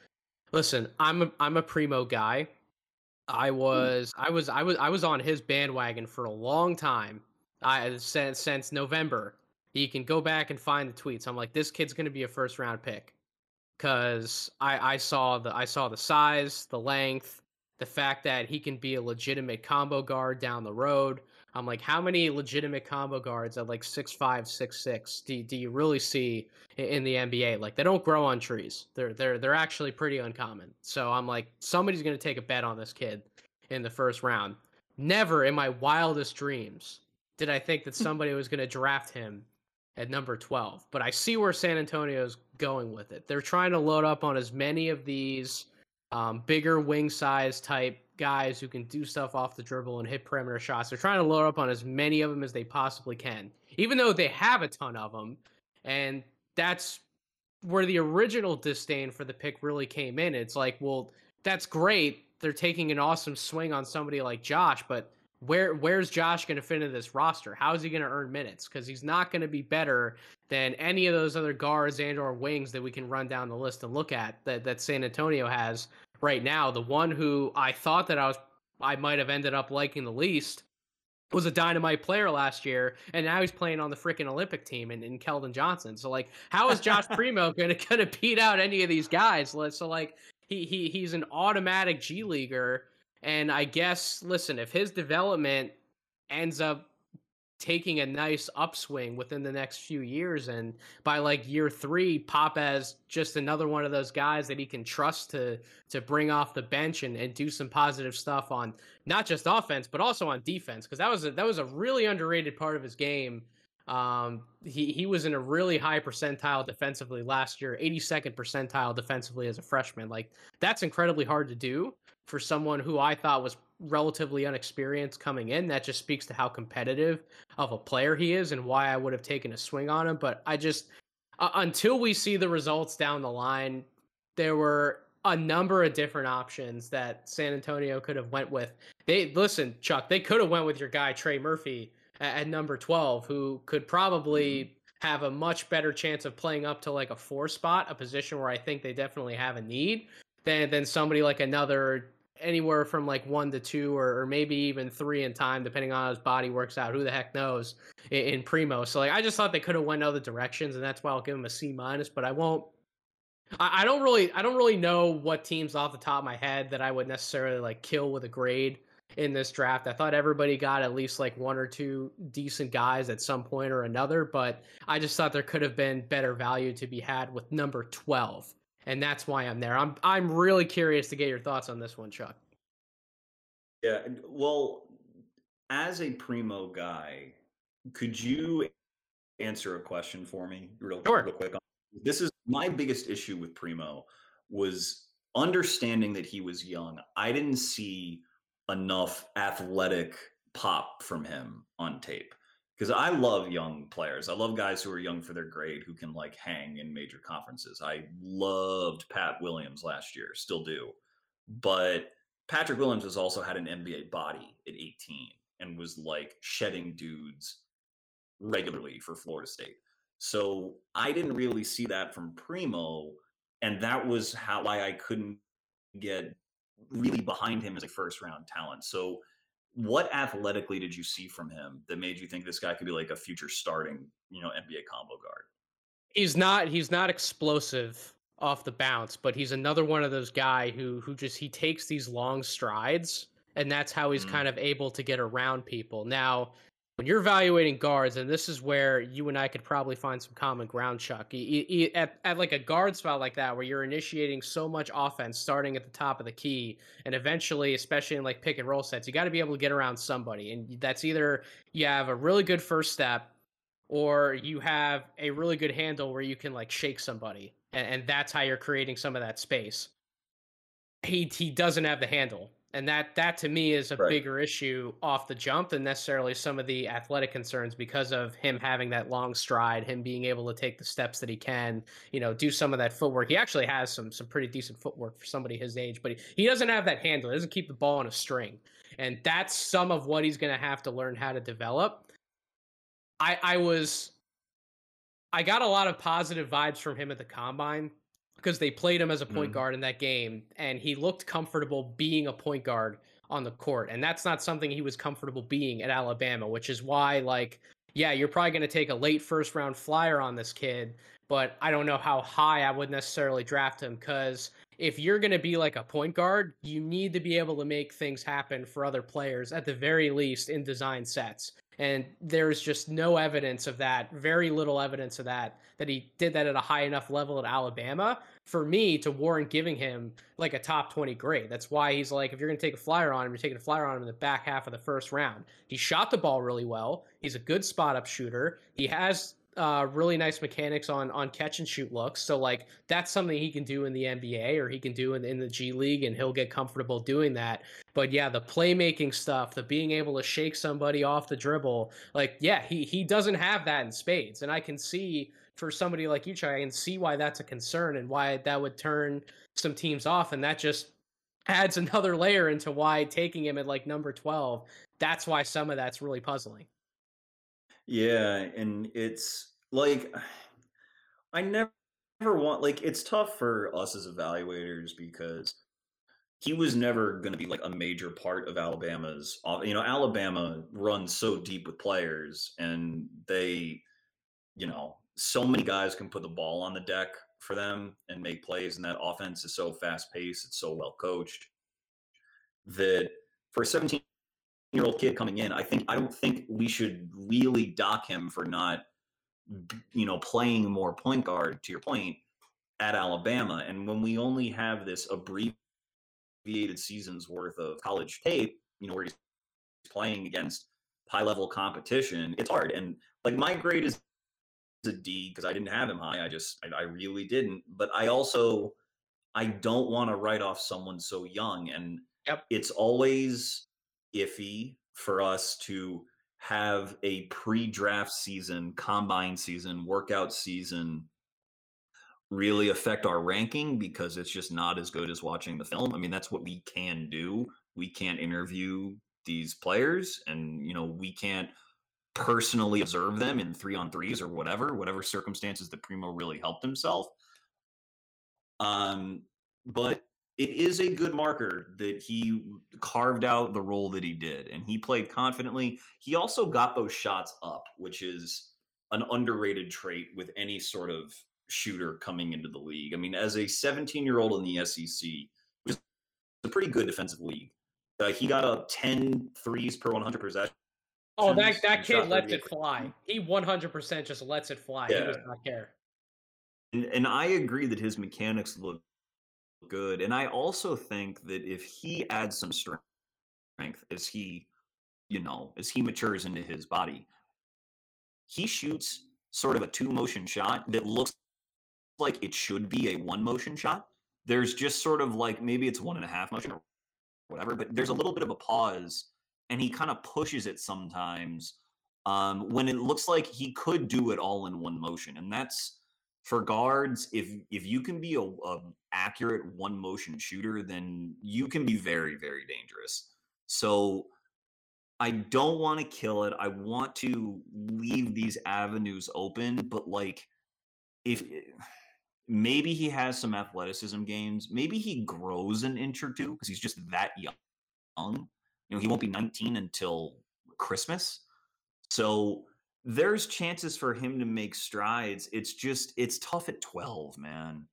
listen, I'm a I'm a Primo guy. I hmm. was I was I was I was on his bandwagon for a long time I since since November. You can go back and find the tweets. I'm like, this kid's gonna be a first round pick, because I I saw the I saw the size, the length, the fact that he can be a legitimate combo guard down the road. I'm like, how many legitimate combo guards at like six five, six six do do you really see in the NBA? Like they don't grow on trees. They're they're they're actually pretty uncommon. So I'm like, somebody's gonna take a bet on this kid in the first round. Never in my wildest dreams did I think that somebody was going to draft him at number 12. But I see where San Antonio's going with it. They're trying to load up on as many of these um, bigger wing size type guys who can do stuff off the dribble and hit perimeter shots. They're trying to load up on as many of them as they possibly can, even though they have a ton of them. And that's where the original disdain for the pick really came in. It's like, well, that's great. They're taking an awesome swing on somebody like Josh, but where where's Josh going to fit into this roster? How is he going to earn minutes? Because he's not going to be better than any of those other guards and or wings that we can run down the list and look at that that San Antonio has right now. The one who I thought that I was I might have ended up liking the least was a dynamite player last year, and now he's playing on the freaking Olympic team in, in Keldon Johnson. So like, how is Josh Primo going to going to beat out any of these guys? So like, he he he's an automatic G leaguer and I guess, listen, if his development ends up taking a nice upswing within the next few years, and by like year three, pop as just another one of those guys that he can trust to to bring off the bench and, and do some positive stuff on not just offense but also on defense because that was a, that was a really underrated part of his game. Um, he he was in a really high percentile defensively last year, 82nd percentile defensively as a freshman. Like that's incredibly hard to do for someone who I thought was relatively unexperienced coming in. That just speaks to how competitive of a player he is and why I would have taken a swing on him. But I just, uh, until we see the results down the line, there were a number of different options that San Antonio could have went with. They listen, Chuck. They could have went with your guy Trey Murphy at, at number twelve, who could probably. Mm-hmm. Have a much better chance of playing up to like a four spot, a position where I think they definitely have a need than than somebody like another anywhere from like one to two or, or, maybe even three in time, depending on how his body works out. Who the heck knows in, in Primo? So like, I just thought they could have went other directions, and that's why I'll give him a C minus. But I won't. I, I don't really, I don't really know what teams off the top of my head that I would necessarily like kill with a grade in this draft. I thought everybody got at least like one or two decent guys at some point or another, but I just thought there could have been better value to be had with number 12 and that's why I'm there. I'm I'm really curious to get your thoughts on this one, Chuck. Yeah, well, as a primo guy, could you answer a question for me real, sure. real quick? This is my biggest issue with Primo was understanding that he was young. I didn't see enough athletic pop from him on tape because I love young players. I love guys who are young for their grade who can like hang in major conferences. I loved Pat Williams last year, still do. But Patrick Williams has also had an NBA body at 18 and was like shedding dudes regularly for Florida State. So I didn't really see that from Primo. And that was how why I couldn't get really behind him as a first round talent. So what athletically did you see from him that made you think this guy could be like a future starting, you know, NBA combo guard? He's not he's not explosive off the bounce, but he's another one of those guy who who just he takes these long strides and that's how he's mm. kind of able to get around people. Now, when you're evaluating guards, and this is where you and I could probably find some common ground, Chuck. at, at like a guard spot like that, where you're initiating so much offense, starting at the top of the key, and eventually, especially in like pick and roll sets, you got to be able to get around somebody, and that's either you have a really good first step, or you have a really good handle where you can like shake somebody, and, and that's how you're creating some of that space. He he doesn't have the handle and that that to me is a right. bigger issue off the jump than necessarily some of the athletic concerns because of him having that long stride him being able to take the steps that he can you know do some of that footwork. He actually has some some pretty decent footwork for somebody his age but he, he doesn't have that handle. He doesn't keep the ball on a string and that's some of what he's going to have to learn how to develop. I i was i got a lot of positive vibes from him at the combine because they played him as a point mm. guard in that game and he looked comfortable being a point guard on the court and that's not something he was comfortable being at Alabama which is why like yeah you're probably going to take a late first round flyer on this kid but I don't know how high I would necessarily draft him cuz if you're going to be like a point guard you need to be able to make things happen for other players at the very least in design sets and there's just no evidence of that very little evidence of that that he did that at a high enough level at alabama for me to warrant giving him like a top 20 grade. That's why he's like if you're going to take a flyer on him you're taking a flyer on him in the back half of the first round. He shot the ball really well. He's a good spot up shooter. He has uh, really nice mechanics on on catch and shoot looks. So like that's something he can do in the NBA or he can do in, in the G League, and he'll get comfortable doing that. But yeah, the playmaking stuff, the being able to shake somebody off the dribble, like yeah, he he doesn't have that in spades, and I can see for somebody like you, I can see why that's a concern and why that would turn some teams off, and that just adds another layer into why taking him at like number 12 that's why some of that's really puzzling. Yeah, and it's like I never want like it's tough for us as evaluators because he was never going to be like a major part of Alabama's you know Alabama runs so deep with players and they you know so many guys can put the ball on the deck for them and make plays and that offense is so fast paced it's so well coached that for a 17 year old kid coming in, I think I don't think we should really dock him for not, you know, playing more point guard. To your point, at Alabama, and when we only have this abbreviated season's worth of college tape, you know, where he's playing against high level competition, it's hard. And like my grade is a D because I didn't have him high. I just I, I really didn't. But I also I don't want to write off someone so young, and yep. it's always iffy for us to have a pre-draft season, combine season, workout season really affect our ranking because it's just not as good as watching the film. I mean, that's what we can do. We can't interview these players and you know, we can't personally observe them in 3 on 3s or whatever, whatever circumstances that Primo really helped himself. Um but it is a good marker that he carved out the role that he did and he played confidently. He also got those shots up, which is an underrated trait with any sort of shooter coming into the league. I mean, as a 17 year old in the SEC, which is a pretty good defensive league, uh, he got up 10 threes per 100 possessions. Oh, that, that kid lets it fly. He 100% just lets it fly. Yeah. He does not care. And, and I agree that his mechanics look good. And I also think that if he adds some strength strength as he, you know, as he matures into his body, he shoots sort of a two motion shot that looks like it should be a one motion shot. There's just sort of like maybe it's one and a half motion or whatever, but there's a little bit of a pause and he kind of pushes it sometimes um, when it looks like he could do it all in one motion. And that's for guards, if if you can be a, a accurate one motion shooter, then you can be very very dangerous. So I don't want to kill it. I want to leave these avenues open, but like if eh, maybe he has some athleticism gains, maybe he grows an inch or two because he's just that young. You know, he won't be 19 until Christmas. So there's chances for him to make strides. It's just it's tough at 12, man.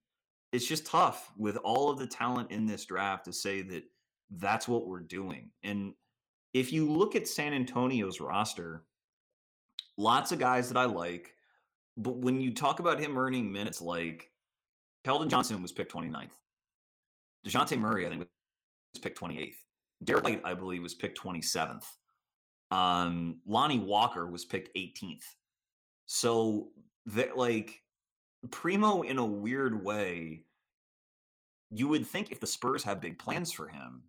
It's just tough with all of the talent in this draft to say that that's what we're doing. And if you look at San Antonio's roster, lots of guys that I like. But when you talk about him earning minutes, like Keldon Johnson was picked 29th. DeJounte Murray, I think, was picked 28th. Derrick White, I believe, was picked 27th. Um, Lonnie Walker was picked 18th. So that like Primo in a weird way, you would think if the Spurs have big plans for him,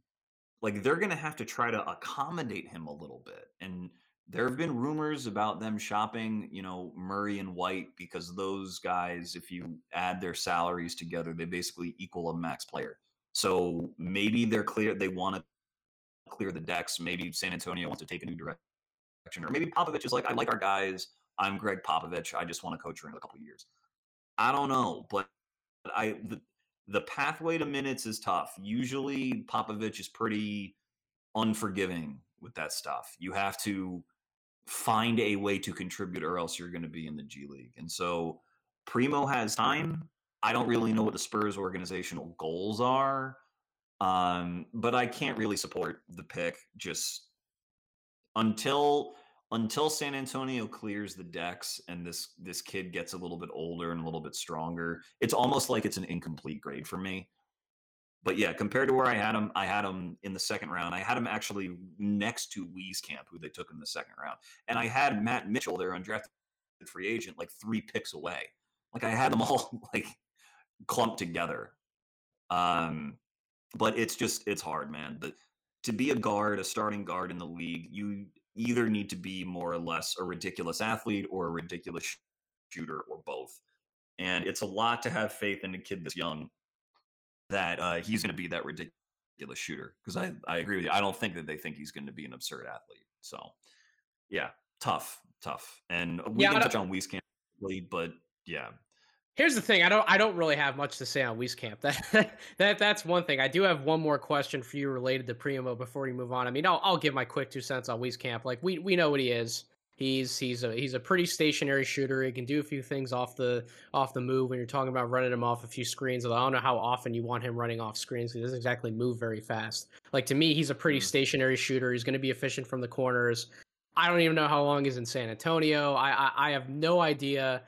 like they're gonna have to try to accommodate him a little bit. And there have been rumors about them shopping, you know, Murray and White because those guys, if you add their salaries together, they basically equal a max player. So maybe they're clear they want to clear the decks. Maybe San Antonio wants to take a new direction, or maybe Popovich is like, I like our guys. I'm Gregg Popovich. I just want to coach for a couple years. I don't know, but I the, the pathway to minutes is tough. Usually, Popovich is pretty unforgiving with that stuff. You have to find a way to contribute, or else you're going to be in the G League. And so, Primo has time. I don't really know what the Spurs organizational goals are. Um, but I can't really support the pick just until until San Antonio clears the decks and this this kid gets a little bit older and a little bit stronger. It's almost like it's an incomplete grade for me. But yeah, compared to where I had him, I had him in the second round. I had him actually next to Wieskamp, who they took in the second round, and I had Matt Mitchell, their undrafted free agent, like three picks away. Like I had them all like clumped together. Um, but it's just it's hard, man. But to be a guard, a starting guard in the league, you either need to be more or less a ridiculous athlete or a ridiculous shooter or both. And it's a lot to have faith in a kid this young that uh, he's going to be that ridiculous shooter. Because I, I agree with you. I don't think that they think he's going to be an absurd athlete. So, yeah, tough, tough. And we yeah, can touch on Wieskamp, but yeah, Here's the thing. I don't. I don't really have much to say on Wieskamp. That that that's one thing. I do have one more question for you related to Primo before we move on. I mean, I'll, I'll give my quick two cents on Wieskamp. Like we we know what he is. He's he's a he's a pretty stationary shooter. He can do a few things off the off the move. When you're talking about running him off a few screens, although I don't know how often you want him running off screens. He doesn't exactly move very fast. Like to me, he's a pretty mm. stationary shooter. He's going to be efficient from the corners. I don't even know how long he's in San Antonio. I, I, I have no idea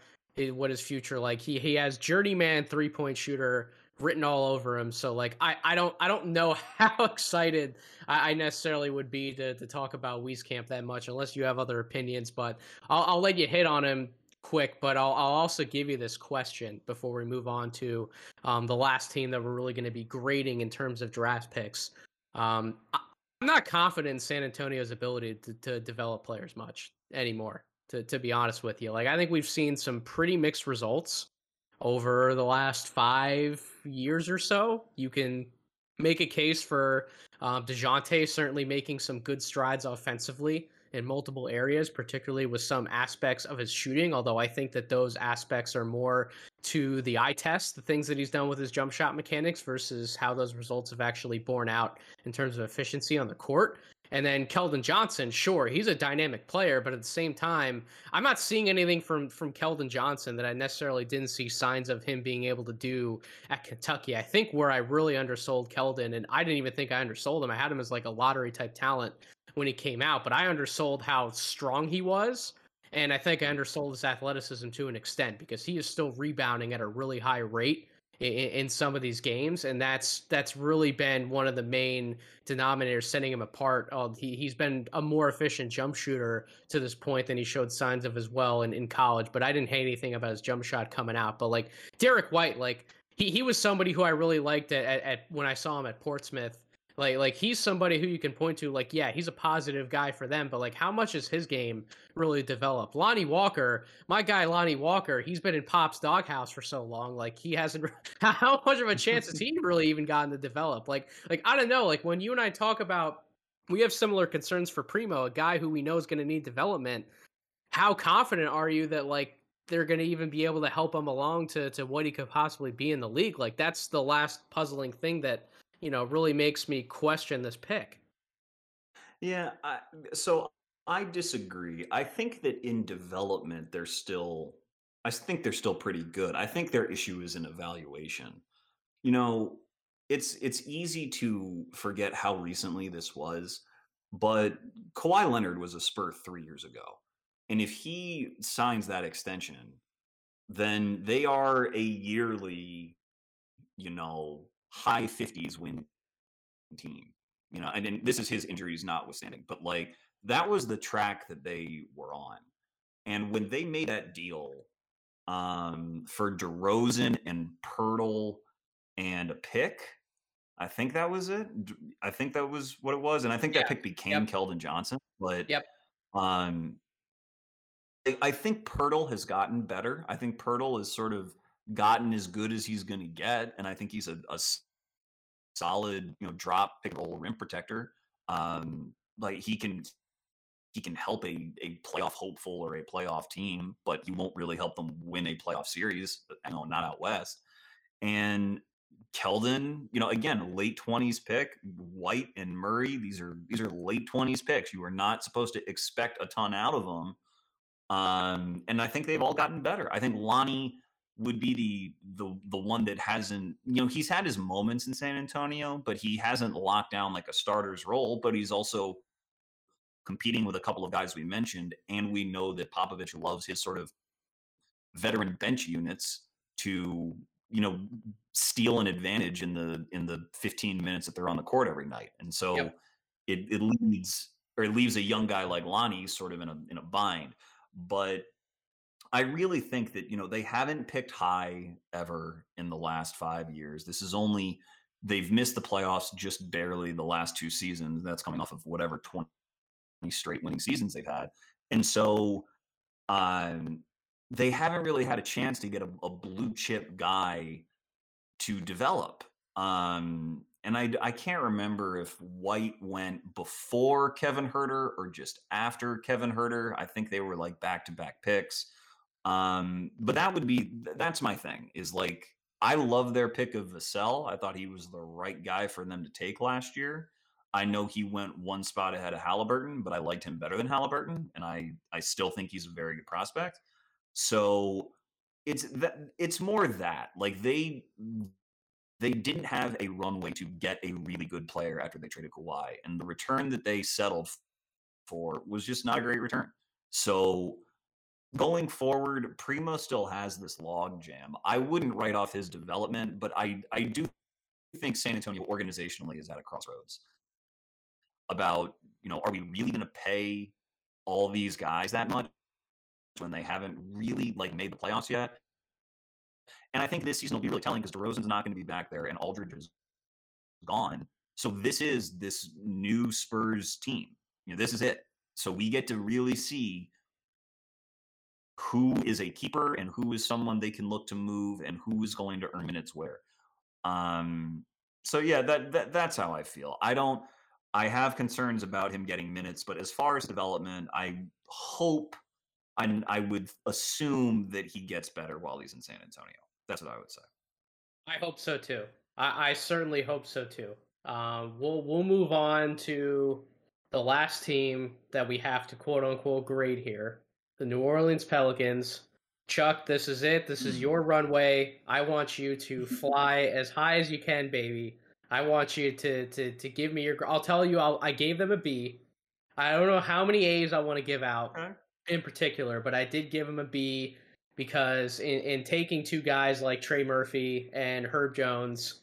what his future like. He he has journeyman three point shooter written all over him. So like I, I don't I don't know how excited I, I necessarily would be to, to talk about Wieskamp that much unless you have other opinions. But I'll I'll let you hit on him quick, but I'll I'll also give you this question before we move on to um, the last team that we're really going to be grading in terms of draft picks. Um, I'm not confident in San Antonio's ability to, to develop players much anymore to to be honest with you. Like I think we've seen some pretty mixed results over the last five years or so. You can make a case for um, Dejounte certainly making some good strides offensively in multiple areas, particularly with some aspects of his shooting. Although I think that those aspects are more to the eye test, the things that he's done with his jump shot mechanics versus how those results have actually borne out in terms of efficiency on the court. And then Keldon Johnson, sure, he's a dynamic player, but at the same time, I'm not seeing anything from from Keldon Johnson that I necessarily didn't see signs of him being able to do at Kentucky. I think where I really undersold Keldon, and I didn't even think I undersold him. I had him as like a lottery type talent when he came out, but I undersold how strong he was. And I think I undersold his athleticism to an extent because he is still rebounding at a really high rate in, in, some of these games, and that's that's really been one of the main denominators setting him apart. Uh, he he's been a more efficient jump shooter to this point than he showed signs of as well in, in college. But I didn't hate anything about his jump shot coming out. But like Derrick White, like he he was somebody who I really liked at, at, at when I saw him at Portsmouth like like he's somebody who you can point to like yeah, he's a positive guy for them, but like how much is his game really developed? Lonnie Walker, my guy Lonnie Walker, he's been in Pop's doghouse for so long, like he hasn't how much of a chance has he really even gotten to develop? Like like I don't know, like when you and I talk about we have similar concerns for Primo, a guy who we know is going to need development. How confident are you that like they're going to even be able to help him along to to what he could possibly be in the league? Like that's the last puzzling thing that you know, really makes me question this pick. Yeah, I, so I disagree. I think that in development they're still I think they're still pretty good. I think their issue is in evaluation. You know, it's it's easy to forget how recently this was, but Kawhi Leonard was a Spur 3 years ago. And if he signs that extension, then they are a yearly, you know, high 50s win team. You know, and then this is his injuries notwithstanding, but like that was the track that they were on. And when they made that deal um, for DeRozan and Poeltl and a pick, I think that was it. I think that was what it was, and I think Yeah. that pick became Yep. Keldon Johnson. But Yep. um, I- think Poeltl has gotten better. I think Poeltl has sort of gotten as good as he's going to get, and I think he's a, a solid, you know, drop pick roll rim protector. Um, like he can he can help a a playoff hopeful or a playoff team, but he won't really help them win a playoff series. You know, not out west. And Keldon, you know, again, late twenties pick. White and Murray, these are these are late twenties picks. You are not supposed to expect a ton out of them. Um, and I think they've all gotten better. I think Lonnie would be the the the one that hasn't, you know, he's had his moments in San Antonio, but he hasn't locked down like a starter's role. But he's also competing with a couple of guys we mentioned, and we know that Popovich loves his sort of veteran bench units to you know steal an advantage in the in the 15 minutes that they're on the court every night and so Yep. it, it leads or it leaves a young guy like Lonnie sort of in a in a bind but I really think that you know they haven't picked high ever in the last 5 years this is only they've missed the playoffs just barely the last two seasons that's coming off of whatever 20 straight winning seasons they've had and so um they haven't really had a chance to get a, a blue chip guy to develop. Um, and I, I can't remember if White went before Kevin Huerter or just after Kevin Huerter. I think they were like back to back picks. Um, but that would be that's my thing is like I love their pick of Vassell. I thought he was the right guy for them to take last year. I know he went one spot ahead of Halliburton, but I liked him better than Halliburton, and I I still think he's a very good prospect. So it's that it's more that like they they didn't have a runway to get a really good player after they traded Kawhi, and the return that they settled for was just not a great return. So going forward, Primo still has this log jam. I wouldn't write off his development, but I I do think San Antonio organizationally is at a crossroads about you know are we really going to pay all these guys that much when they haven't really like made the playoffs yet. And I think this season will be really telling because DeRozan's not going to be back there and Aldridge is gone. So this is this new Spurs team. You know, this is it. So we get to really see who is a keeper and who is someone they can look to move and who is going to earn minutes where. Um so yeah, that, that that's how I feel. I don't I have concerns about him getting minutes, but as far as development, I hope and I would assume that he gets better while he's in San Antonio. That's what I would say. I hope so too. I, I certainly hope so too. Um, we'll we'll move on to the last team that we have to quote unquote grade here, the New Orleans Pelicans. Chuck, this is it. This is your runway. I want you to fly as high as you can, baby. I want you to to to give me your. I'll tell you. I'll, I gave them a B. I don't know how many A's I want to give out in particular, but I did give them a B because in, in taking two guys like Trey Murphy and Herb Jones,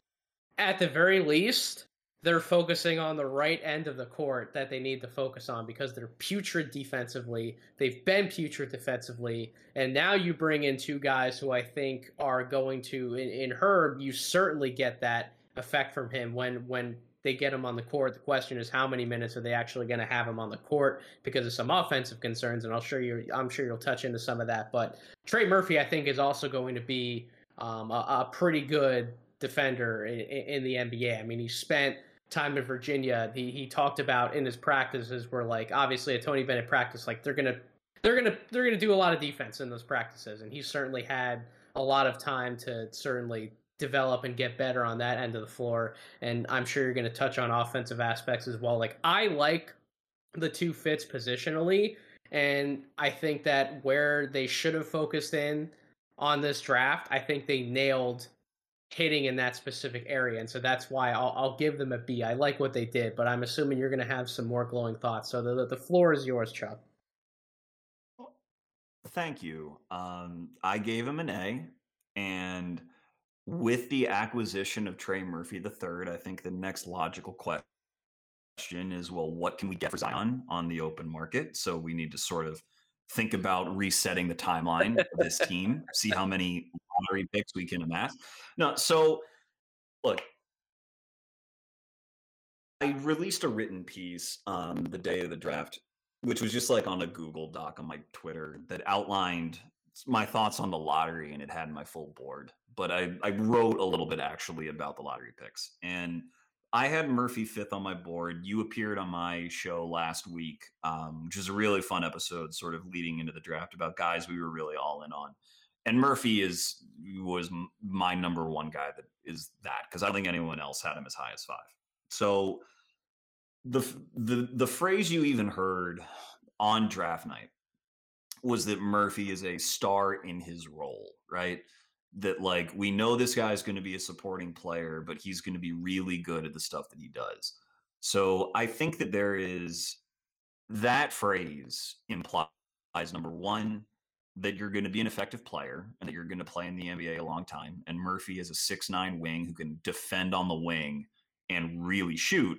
at the very least, they're focusing on the right end of the court that they need to focus on because they're putrid defensively. They've been putrid defensively. And now you bring in two guys who I think are going to in, in Herb, you certainly get that effect from him when when they get him on the court. The question is how many minutes are they actually going to have him on the court because of some offensive concerns, and I'll sure you I'm sure you'll touch into some of that. But Trey Murphy, I think, is also going to be um, a, a pretty good defender in, in the NBA. I mean, he spent time in Virginia. He he talked about in his practices where like obviously a Tony Bennett practice, like they're gonna they're gonna they're gonna do a lot of defense in those practices, and he certainly had a lot of time to certainly develop and get better on that end of the floor. And I'm sure you're to touch on offensive aspects as well. Like I like the two fits positionally, and I think that where they should have focused in on this draft, I think they nailed hitting in that specific area, and so that's why I'll, I'll give them a B. I like what they did, but I'm assuming you're going to have some more glowing thoughts. So the the floor is yours, Chuck. thank you. Um, I gave him an A, and with the acquisition of Trey Murphy third, I think the next logical question is, well, what can we get for Zion on the open market? So we need to sort of think about resetting the timeline of this team, see how many lottery picks we can amass. No, so look, I released a written piece um, the day of the draft, which was just like on a Google Doc on my Twitter that outlined my thoughts on the lottery, and it had my full board. But I, I wrote a little bit actually about the lottery picks, and I had Murphy fifth on my board. You appeared on my show last week, um, which was a really fun episode, sort of leading into the draft about guys we were really all in on. And Murphy is was my number one guy that is that because I don't think anyone else had him as high as five. So the the the phrase you even heard on draft night was that Murphy is a star in his role, right? That like we know this guy's going to be a supporting player, but he's going to be really good at the stuff that he does. So I think that there is that phrase implies number one that you're going to be an effective player and that you're going to play in the NBA a long time. And Murphy is a six nine wing who can defend on the wing and really shoot.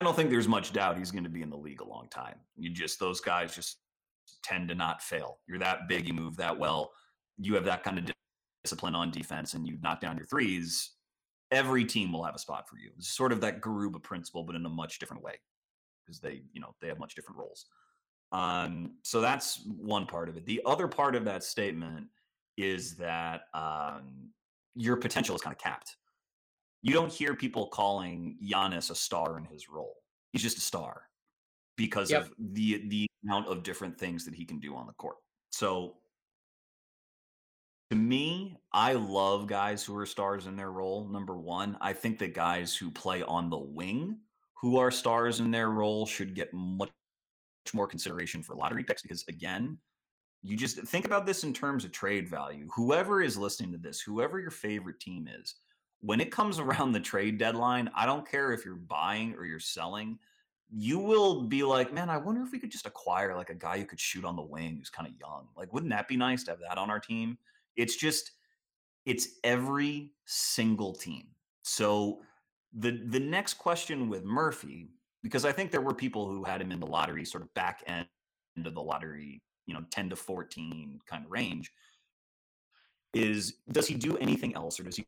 I don't think there's much doubt he's going to be in the league a long time. You just those guys just tend to not fail. You're that big, you move that well, you have that kind of discipline on defense, and you knock down your threes. Every team will have a spot for you. It's sort of that Garuba principle, but in a much different way because they, you know, they have much different roles. Um, so that's one part of it. The other part of that statement is that um, your potential is kind of capped you don't hear people calling Giannis a star in his role. He's just a star because yep. of the the amount of different things that he can do on the court. So to me, I love guys who are stars in their role. Number one, I think that guys who play on the wing who are stars in their role should get much more consideration for lottery picks because again, you just think about this in terms of trade value. Whoever is listening to this, whoever your favorite team is, when it comes around the trade deadline, I don't care if you're buying or you're selling, you will be like, man, I wonder if we could just acquire like a guy who could shoot on the wing who's kind of young. Like, wouldn't that be nice to have that on our team? It's just, it's every single team. So the the next question with Murphy, because I think there were people who had him in the lottery, sort of back end of the lottery, you know, 10 to 14 kind of range, is does he do anything else or does he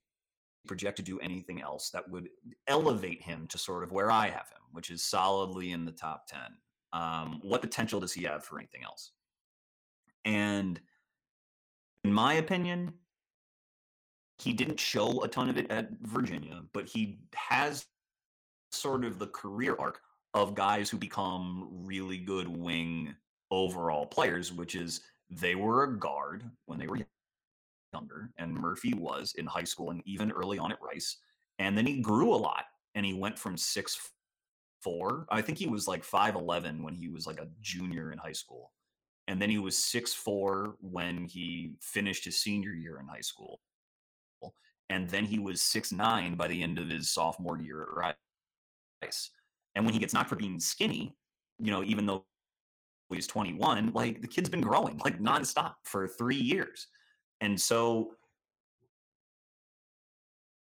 project to do anything else that would elevate him to sort of where I have him, which is solidly in the top 10. Um, what potential does he have for anything else? And in my opinion, he didn't show a ton of it at Virginia, but he has sort of the career arc of guys who become really good wing overall players, which is they were a guard when they were younger, and Murphy was in high school and even early on at Rice. And then he grew a lot, and he went from six four. I think he was like five eleven when he was like a junior in high school, and then he was six four when he finished his senior year in high school, and then he was six nine by the end of his sophomore year at Rice. And when he gets knocked for being skinny, you know, even though he's 21, like the kid's been growing like nonstop for three years. And so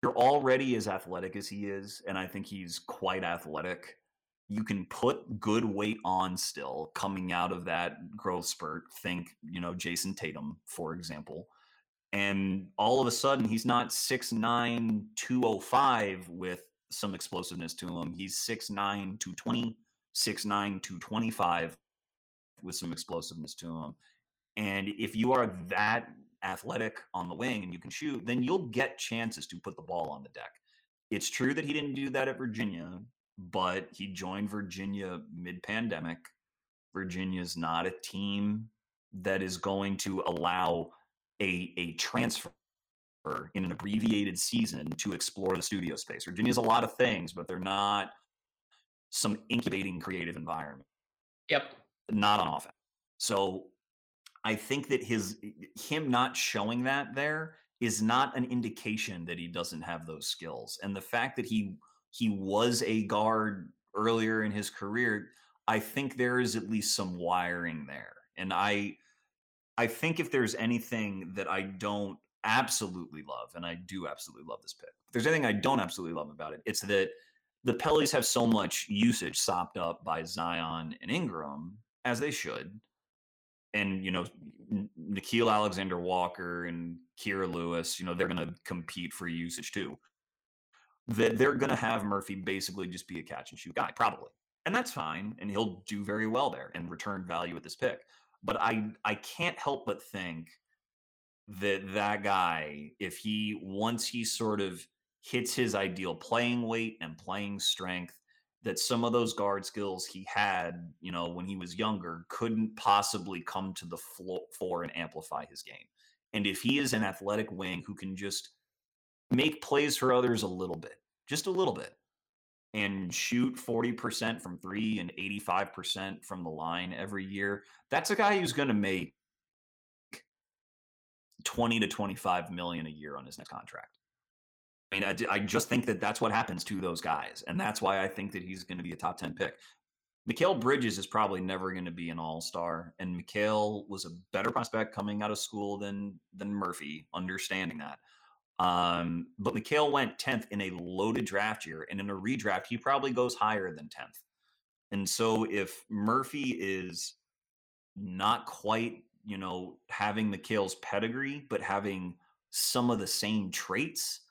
you're already as athletic as he is, and I think he's quite athletic. You can put good weight on still coming out of that growth spurt. Think, you know, Jayson Tatum, for example. And all of a sudden, he's not 6'9, 205 with some explosiveness to him. He's 6'9, 220, 6'9, 225 with some explosiveness to him. And if you are that athletic on the wing and you can shoot, then you'll get chances to put the ball on the deck. It's true that he didn't do that at Virginia, but he joined Virginia mid pandemic. Virginia's not a team that is going to allow a, a transfer in an abbreviated season to explore the studio space. Virginia's a lot of things, but they're not some incubating creative environment. Yep. Not on offense. So I think that his him not showing that there is not an indication that he doesn't have those skills. And the fact that he he was a guard earlier in his career, I think there is at least some wiring there. And I I think if there's anything that I don't absolutely love, and I do absolutely love this pick, if there's anything I don't absolutely love about it, it's that the Pellies have so much usage sopped up by Zion and Ingram, as they should. And, you know, Nickeil Alexander Walker and Kira Lewis, you know, they're going to compete for usage too. That they're going to have Murphy basically just be a catch and shoot guy, probably. And that's fine. And he'll do very well there and return value with this pick. But I, I can't help but think that that guy, if he, once he sort of hits his ideal playing weight and playing strength, that some of those guard skills he had, you know, when he was younger, couldn't possibly come to the floor and amplify his game. And if he is an athletic wing who can just make plays for others a little bit, just a little bit, and shoot 40% from three and 85% from the line every year, that's a guy who's going to make 20 to 25 million a year on his next contract. I mean, I, I just think that that's what happens to those guys. And that's why I think that he's going to be a top 10 pick. Mikal Bridges is probably never going to be an all-star, and Mikal was a better prospect coming out of school than than Murphy, understanding that. Um, but Mikal went 10th in a loaded draft year, and in a redraft, he probably goes higher than 10th. And so if Murphy is not quite, you know, having Mikal's pedigree, but having some of the same traits,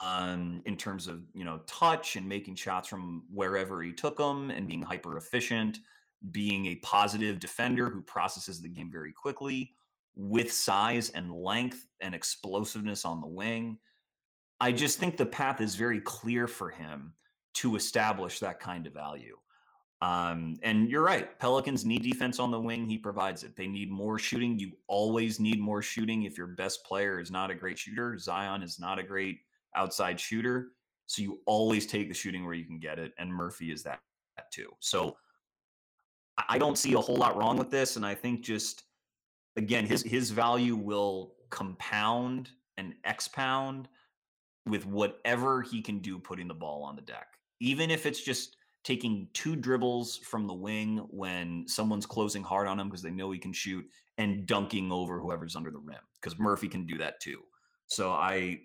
um, in terms of you know touch and making shots from wherever he took them and being hyper efficient, being a positive defender who processes the game very quickly with size and length and explosiveness on the wing. I just think the path is very clear for him to establish that kind of value. Um, and you're right. Pelicans need defense on the wing. He provides it. They need more shooting. You always need more shooting if your best player is not a great shooter. Zion is not a great outside shooter. So you always take the shooting where you can get it. And Murphy is that, that too. So I don't see a whole lot wrong with this. And I think just again, his his value will compound and expound with whatever he can do putting the ball on the deck. Even if it's just taking two dribbles from the wing when someone's closing hard on him because they know he can shoot and dunking over whoever's under the rim because Murphy can do that too. So I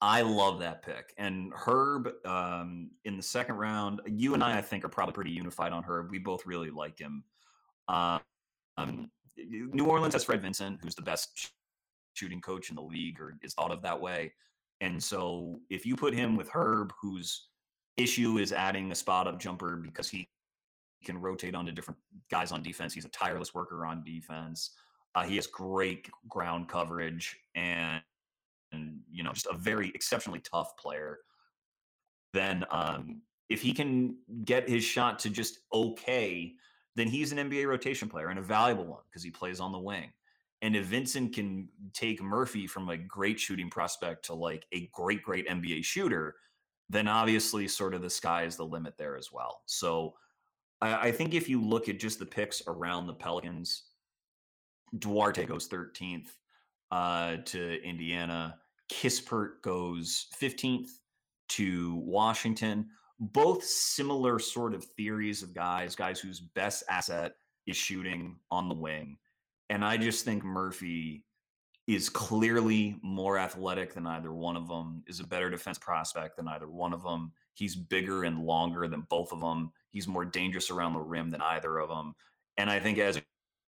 I love that pick. And Herb um, in the second round, you and I, I think, are probably pretty unified on Herb. We both really like him. Uh, um, New Orleans has Fred Vinson, who's the best shooting coach in the league, or is thought of that way. And so, if you put him with Herb, whose issue is adding a spot up jumper because he can rotate onto different guys on defense, he's a tireless worker on defense. Uh, he has great ground coverage and and you know just a very exceptionally tough player, then um, if he can get his shot to just okay, then he's an NBA rotation player and a valuable one because he plays on the wing. And if Vinson can take Murphy from a great shooting prospect to like a great, great NBA shooter, then obviously sort of the sky is the limit there as well. So I, I think if you look at just the picks around the Pelicans, Duarte goes 13th uh, to Indiana. Kispert goes 15th to Washington. Both similar sort of theories of guys, guys whose best asset is shooting on the wing. And I just think Murphy is clearly more athletic than either one of them, is a better defense prospect than either one of them. He's bigger and longer than both of them. He's more dangerous around the rim than either of them. And I think as a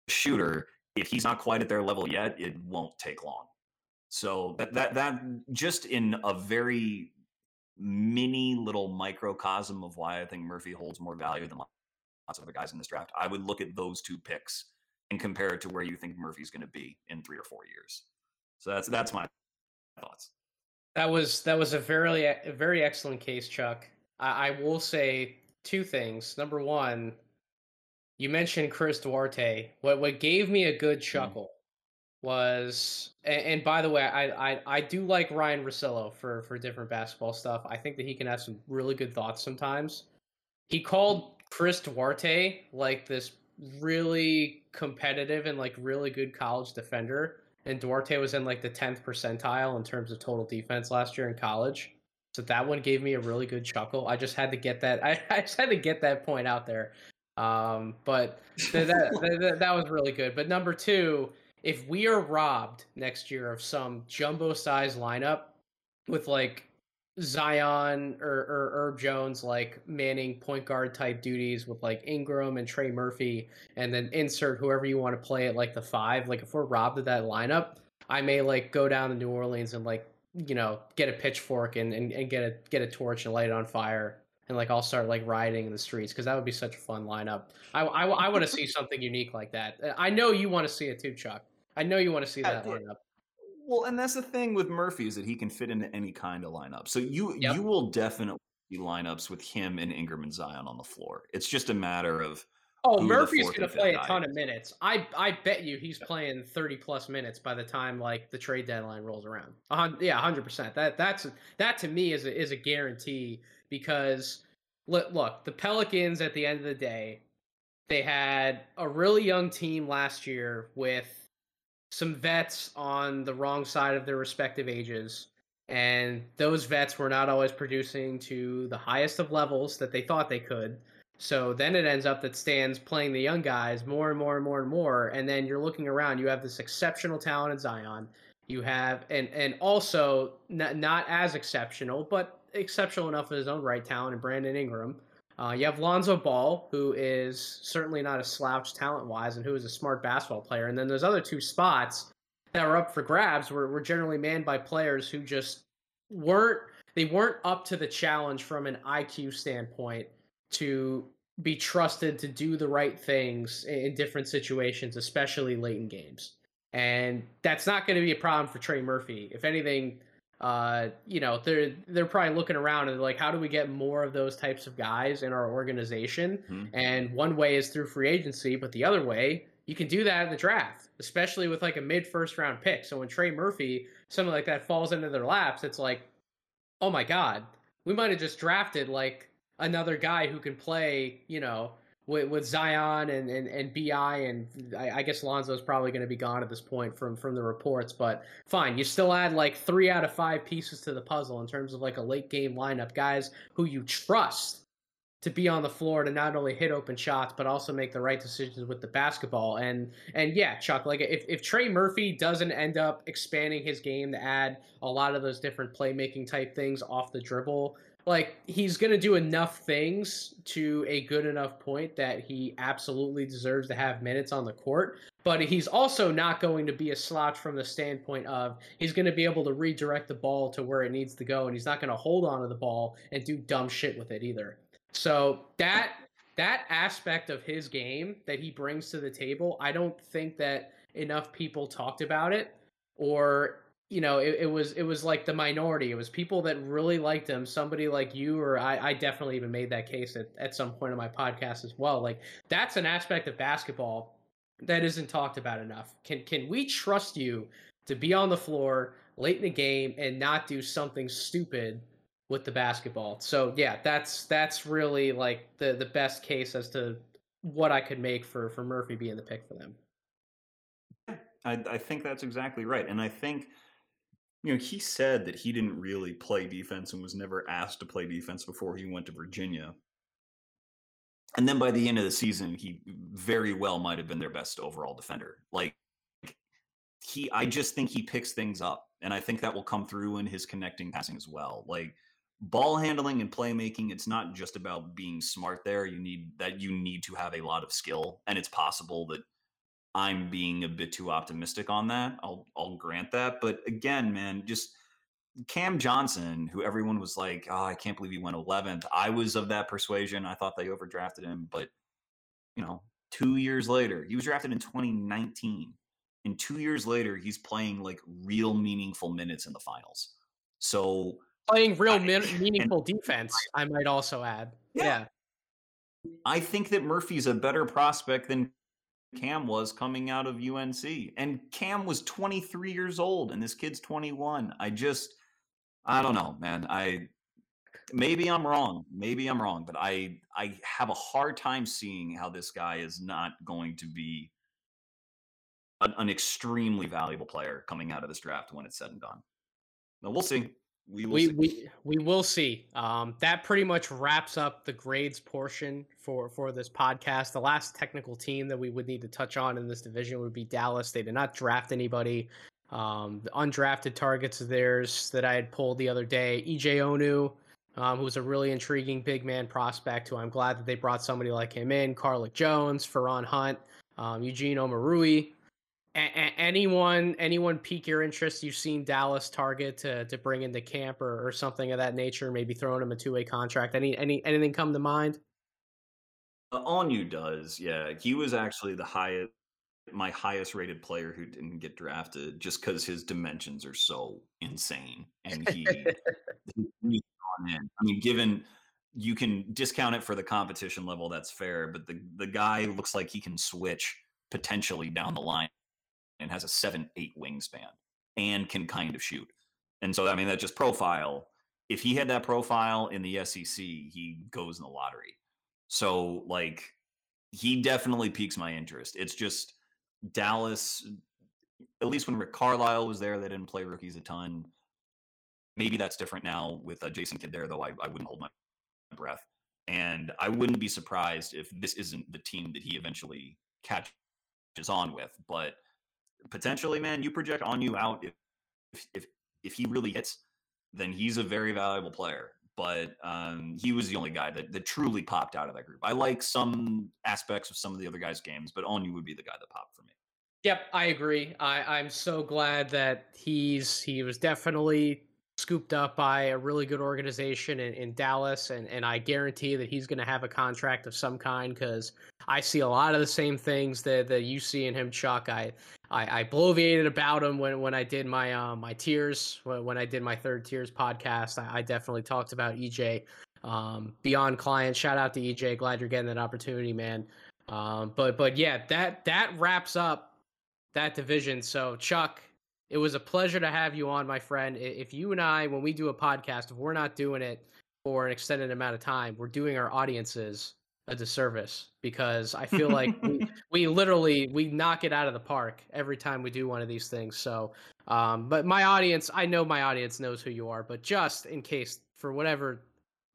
shooter, if he's not quite at their level yet, it won't take long. So that that that just in a very mini little microcosm of why I think Murphy holds more value than lots of other guys in this draft. I would look at those two picks and compare it to where you think Murphy's going to be in three or four years. So that's that's my thoughts. That was that was a very a very excellent case, Chuck. I, I will say two things. Number one, you mentioned Chris Duarte. What what gave me a good mm. chuckle was and, and, by the way I, I i do like ryan Russillo for for different basketball stuff. I think that he can have some really good thoughts sometimes. He called chris duarte like this really competitive and like really good college defender and duarte was in like the 10th percentile in terms of total defense last year in college. So that one gave me a really good chuckle. I just had to get that i, I just had to get that point out there. Um but that, that, that, that was really good. But number two if we are robbed next year of some jumbo size lineup with like Zion or, or Herb Jones like manning point guard type duties with like Ingram and Trey Murphy, and then insert whoever you want to play at like the five. Like if we're robbed of that lineup, I may like go down to New Orleans and like you know get a pitchfork and, and, and get a get a torch and light it on fire and like I'll start like rioting in the streets because that would be such a fun lineup. I I, I want to see something unique like that. I know you want to see it too, Chuck. I know you want to see that lineup. Well, and that's the thing with Murphy is that he can fit into any kind of lineup. So you yep. you will definitely see lineups with him and Ingram and Zion on the floor. It's just a matter of Oh, Murphy's going to play a ton of minutes. I I bet you he's playing 30 plus minutes by the time like the trade deadline rolls around. Uh, yeah, 100%. That that's that to me is a, is a guarantee because look, look, the Pelicans at the end of the day, they had a really young team last year with some vets on the wrong side of their respective ages. And those vets were not always producing to the highest of levels that they thought they could. So then it ends up that Stan's playing the young guys more and more and more and more. And then you're looking around, you have this exceptional talent in Zion. You have, and, and also not, not as exceptional, but exceptional enough in his own right talent in Brandon Ingram. Uh, you have Lonzo Ball, who is certainly not a slouch talent wise and who is a smart basketball player. And then those other two spots that were up for grabs were, were generally manned by players who just weren't they weren't up to the challenge from an IQ standpoint to be trusted to do the right things in different situations, especially late in games. And that's not going to be a problem for Trey Murphy. If anything, uh, you know, they're they're probably looking around and like, how do we get more of those types of guys in our organization? Mm-hmm. And one way is through free agency, but the other way, you can do that in the draft, especially with like a mid first round pick. So when Trey Murphy, something like that falls into their laps, it's like, oh my god, we might have just drafted like another guy who can play, you know, with, with Zion and, and, and Bi and I, I guess Lonzo's probably going to be gone at this point from from the reports, but fine. You still add like three out of five pieces to the puzzle in terms of like a late game lineup, guys who you trust to be on the floor to not only hit open shots but also make the right decisions with the basketball. And and yeah, Chuck, like if, if Trey Murphy doesn't end up expanding his game to add a lot of those different playmaking type things off the dribble, like he's going to do enough things to a good enough point that he absolutely deserves to have minutes on the court but he's also not going to be a slouch from the standpoint of he's going to be able to redirect the ball to where it needs to go and he's not going to hold on to the ball and do dumb shit with it either. So that that aspect of his game that he brings to the table i don't think that enough people talked about it or you know, it, it, was it was like the minority. It was people that really liked him. Somebody like you or I, I definitely even made that case at, at some point in my podcast as well. Like that's an aspect of basketball that isn't talked about enough. Can can we trust you to be on the floor late in the game and not do something stupid with the basketball? So yeah, that's that's really like the the best case as to what I could make for for Murphy being the pick for them. I, I think that's exactly right, and I think you know, he said that he didn't really play defense and was never asked to play defense before he went to Virginia. And then by the end of the season, he very well might have been their best overall defender. Like he I just think he picks things up. And I think that will come through in his connecting passing as well. Like ball handling and playmaking, it's not just about being smart there. You need that you need to have a lot of skill. And it's possible that I'm being a bit too optimistic on that. I'll I'll grant that, but again, man, just Cam Johnson, who everyone was like, "Oh, I can't believe he went 11th." I was of that persuasion. I thought they overdrafted him, but you know, 2 years later, he was drafted in 2019. And 2 years later, he's playing like real meaningful minutes in the finals. So playing real I, meaningful and, defense, I might also add. Yeah. yeah. I think that Murphy's a better prospect than Cam was coming out of UNC. And Cam was 23 years old and this kid's 21. I just I don't know, man. I maybe I'm wrong. Maybe I'm wrong, but I I have a hard time seeing how this guy is not going to be an, an extremely valuable player coming out of this draft when it's said and done. But we'll see. We will we, see. we we will see. Um, that pretty much wraps up the grades portion for for this podcast. The last technical team that we would need to touch on in this division would be Dallas. They did not draft anybody. Um, the undrafted targets of theirs that I had pulled the other day, EJ Onu, um, who was a really intriguing big man prospect. Who I'm glad that they brought somebody like him in. Carlik Jones, Feron Hunt, um, Eugene Omoruyi a- anyone anyone pique your interest you've seen Dallas target to to bring into camp or, or something of that nature, maybe throwing him a two way contract? Any any anything come to mind? Uh, Onu does, yeah. He was actually the highest my highest rated player who didn't get drafted just because his dimensions are so insane and he, in. I mean, given you can discount it for the competition level, that's fair, but the the guy looks like he can switch potentially down the line and has a seven eight wingspan and can kind of shoot. And so I mean that just profile. If he had that profile in the SEC, he goes in the lottery. So like he definitely piques my interest. It's just Dallas. At least when Rick Carlisle was there, they didn't play rookies a ton. Maybe that's different now with uh, Jason Kidd there, though. I, I wouldn't hold my breath, and I wouldn't be surprised if this isn't the team that he eventually catches on with. But potentially, man, you project Onu out if if if he really hits, then he's a very valuable player. But um, he was the only guy that, that truly popped out of that group. I like some aspects of some of the other guys' games, but Onu would be the guy that popped for me. Yep, I agree. I, I'm so glad that he's he was definitely scooped up by a really good organization in, in Dallas, and, and I guarantee that he's going to have a contract of some kind because I see a lot of the same things that, that you see in him, Chuck. I I, I bloviated about him when, when I did my uh, my tears when, I did my third tiers podcast. I, I definitely talked about EJ um, beyond client. Shout out to EJ. Glad you're getting that opportunity, man. Um, but but yeah, that that wraps up that division. So Chuck, it was a pleasure to have you on, my friend. If you and I, when we do a podcast, if we're not doing it for an extended amount of time, we're doing our audiences a disservice because I feel like we, we literally we knock it out of the park every time we do one of these things. So, um, but my audience, I know my audience knows who you are, but just in case for whatever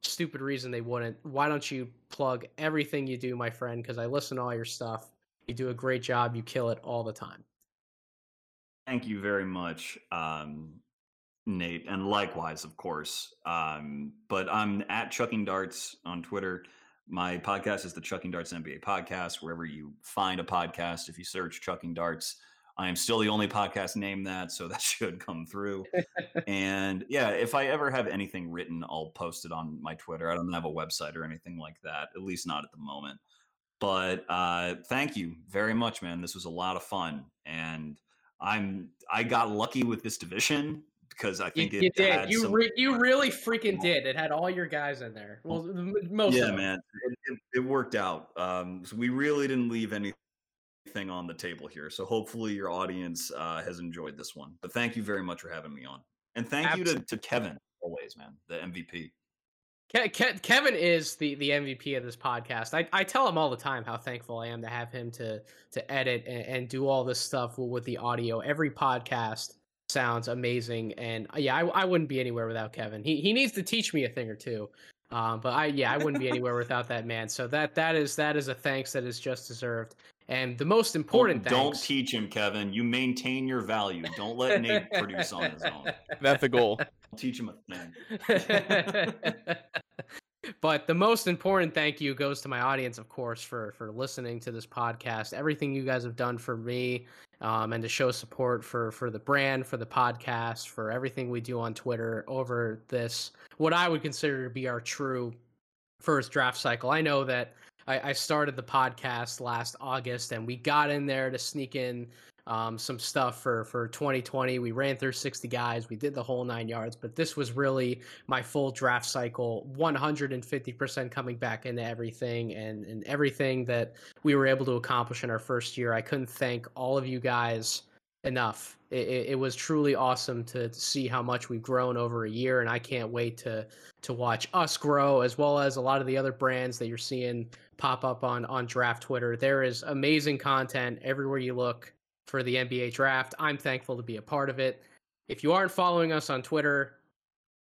stupid reason they wouldn't, why don't you plug everything you do, my friend? Because I listen to all your stuff. You do a great job. You kill it all the time. Thank you very much, um, Nate, and likewise, of course. Um, but I'm at Chucking Darts on Twitter. My podcast is the Chucking Darts NBA podcast, wherever you find a podcast. If you search Chucking Darts, I am still the only podcast named that, so that should come through. and yeah, if I ever have anything written, I'll post it on my Twitter. I don't have a website or anything like that, at least not at the moment. But uh, thank you very much, man. This was a lot of fun, and I'm I got lucky with this division because I think you, it you did. You re- you really freaking did. It had all your guys in there. Well, most yeah, man, it, it, it, worked out. Um, so we really didn't leave anything on the table here. So hopefully your audience uh, has enjoyed this one. But thank you very much for having me on, and thank Absolutely. you to, to Kevin always, man, the MVP. Ke- Ke- Kevin is the, the MVP of this podcast. I, I tell him all the time how thankful I am to have him to to edit and, and do all this stuff with the audio. Every podcast sounds amazing. And uh, yeah, I, I wouldn't be anywhere without Kevin. He he needs to teach me a thing or two. Um, but I yeah, I wouldn't be anywhere without that man. So that that is that is a thanks that is just deserved. And the most important don't, don't teach him, Kevin. You maintain your value. Don't let Nate produce on his own. That's the goal. teach him a thing. but the most important thank you goes to my audience, of course, for for listening to this podcast. Everything you guys have done for me, um, and to show support for for the brand, for the podcast, for everything we do on Twitter over this what I would consider to be our true first draft cycle. I know that I, I started the podcast last August, and we got in there to sneak in um, some stuff for for 2020. We ran through 60 guys. We did the whole nine yards, but this was really my full draft cycle, 150% coming back into everything and and everything that we were able to accomplish in our first year. I couldn't thank all of you guys enough. It, it, was truly awesome to, to, see how much we've grown over a year, and I can't wait to to watch us grow as well as a lot of the other brands that you're seeing pop up on on Draft Twitter. There is amazing content everywhere you look for the NBA draft. I'm thankful to be a part of it. If you aren't following us on Twitter,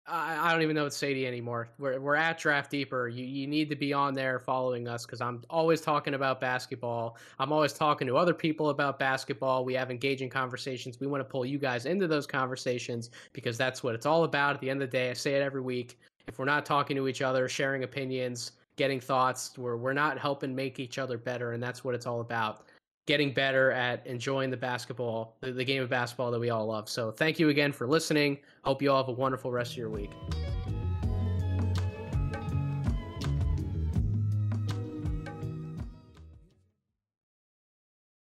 I, I don't even know what to say to you anymore. We're we're at Draft Deeper. You you need to be on there following us because I'm always talking about basketball. I'm always talking to other people about basketball. We have engaging conversations. We want to pull you guys into those conversations because that's what it's all about. At the end of the day, I say it every week. If we're not talking to each other, sharing opinions, getting thoughts, we're we're not helping make each other better, and that's what it's all about getting better at enjoying the basketball, the, the, game of basketball that we all love. So thank you again for listening. Hope you all have a wonderful rest of your week.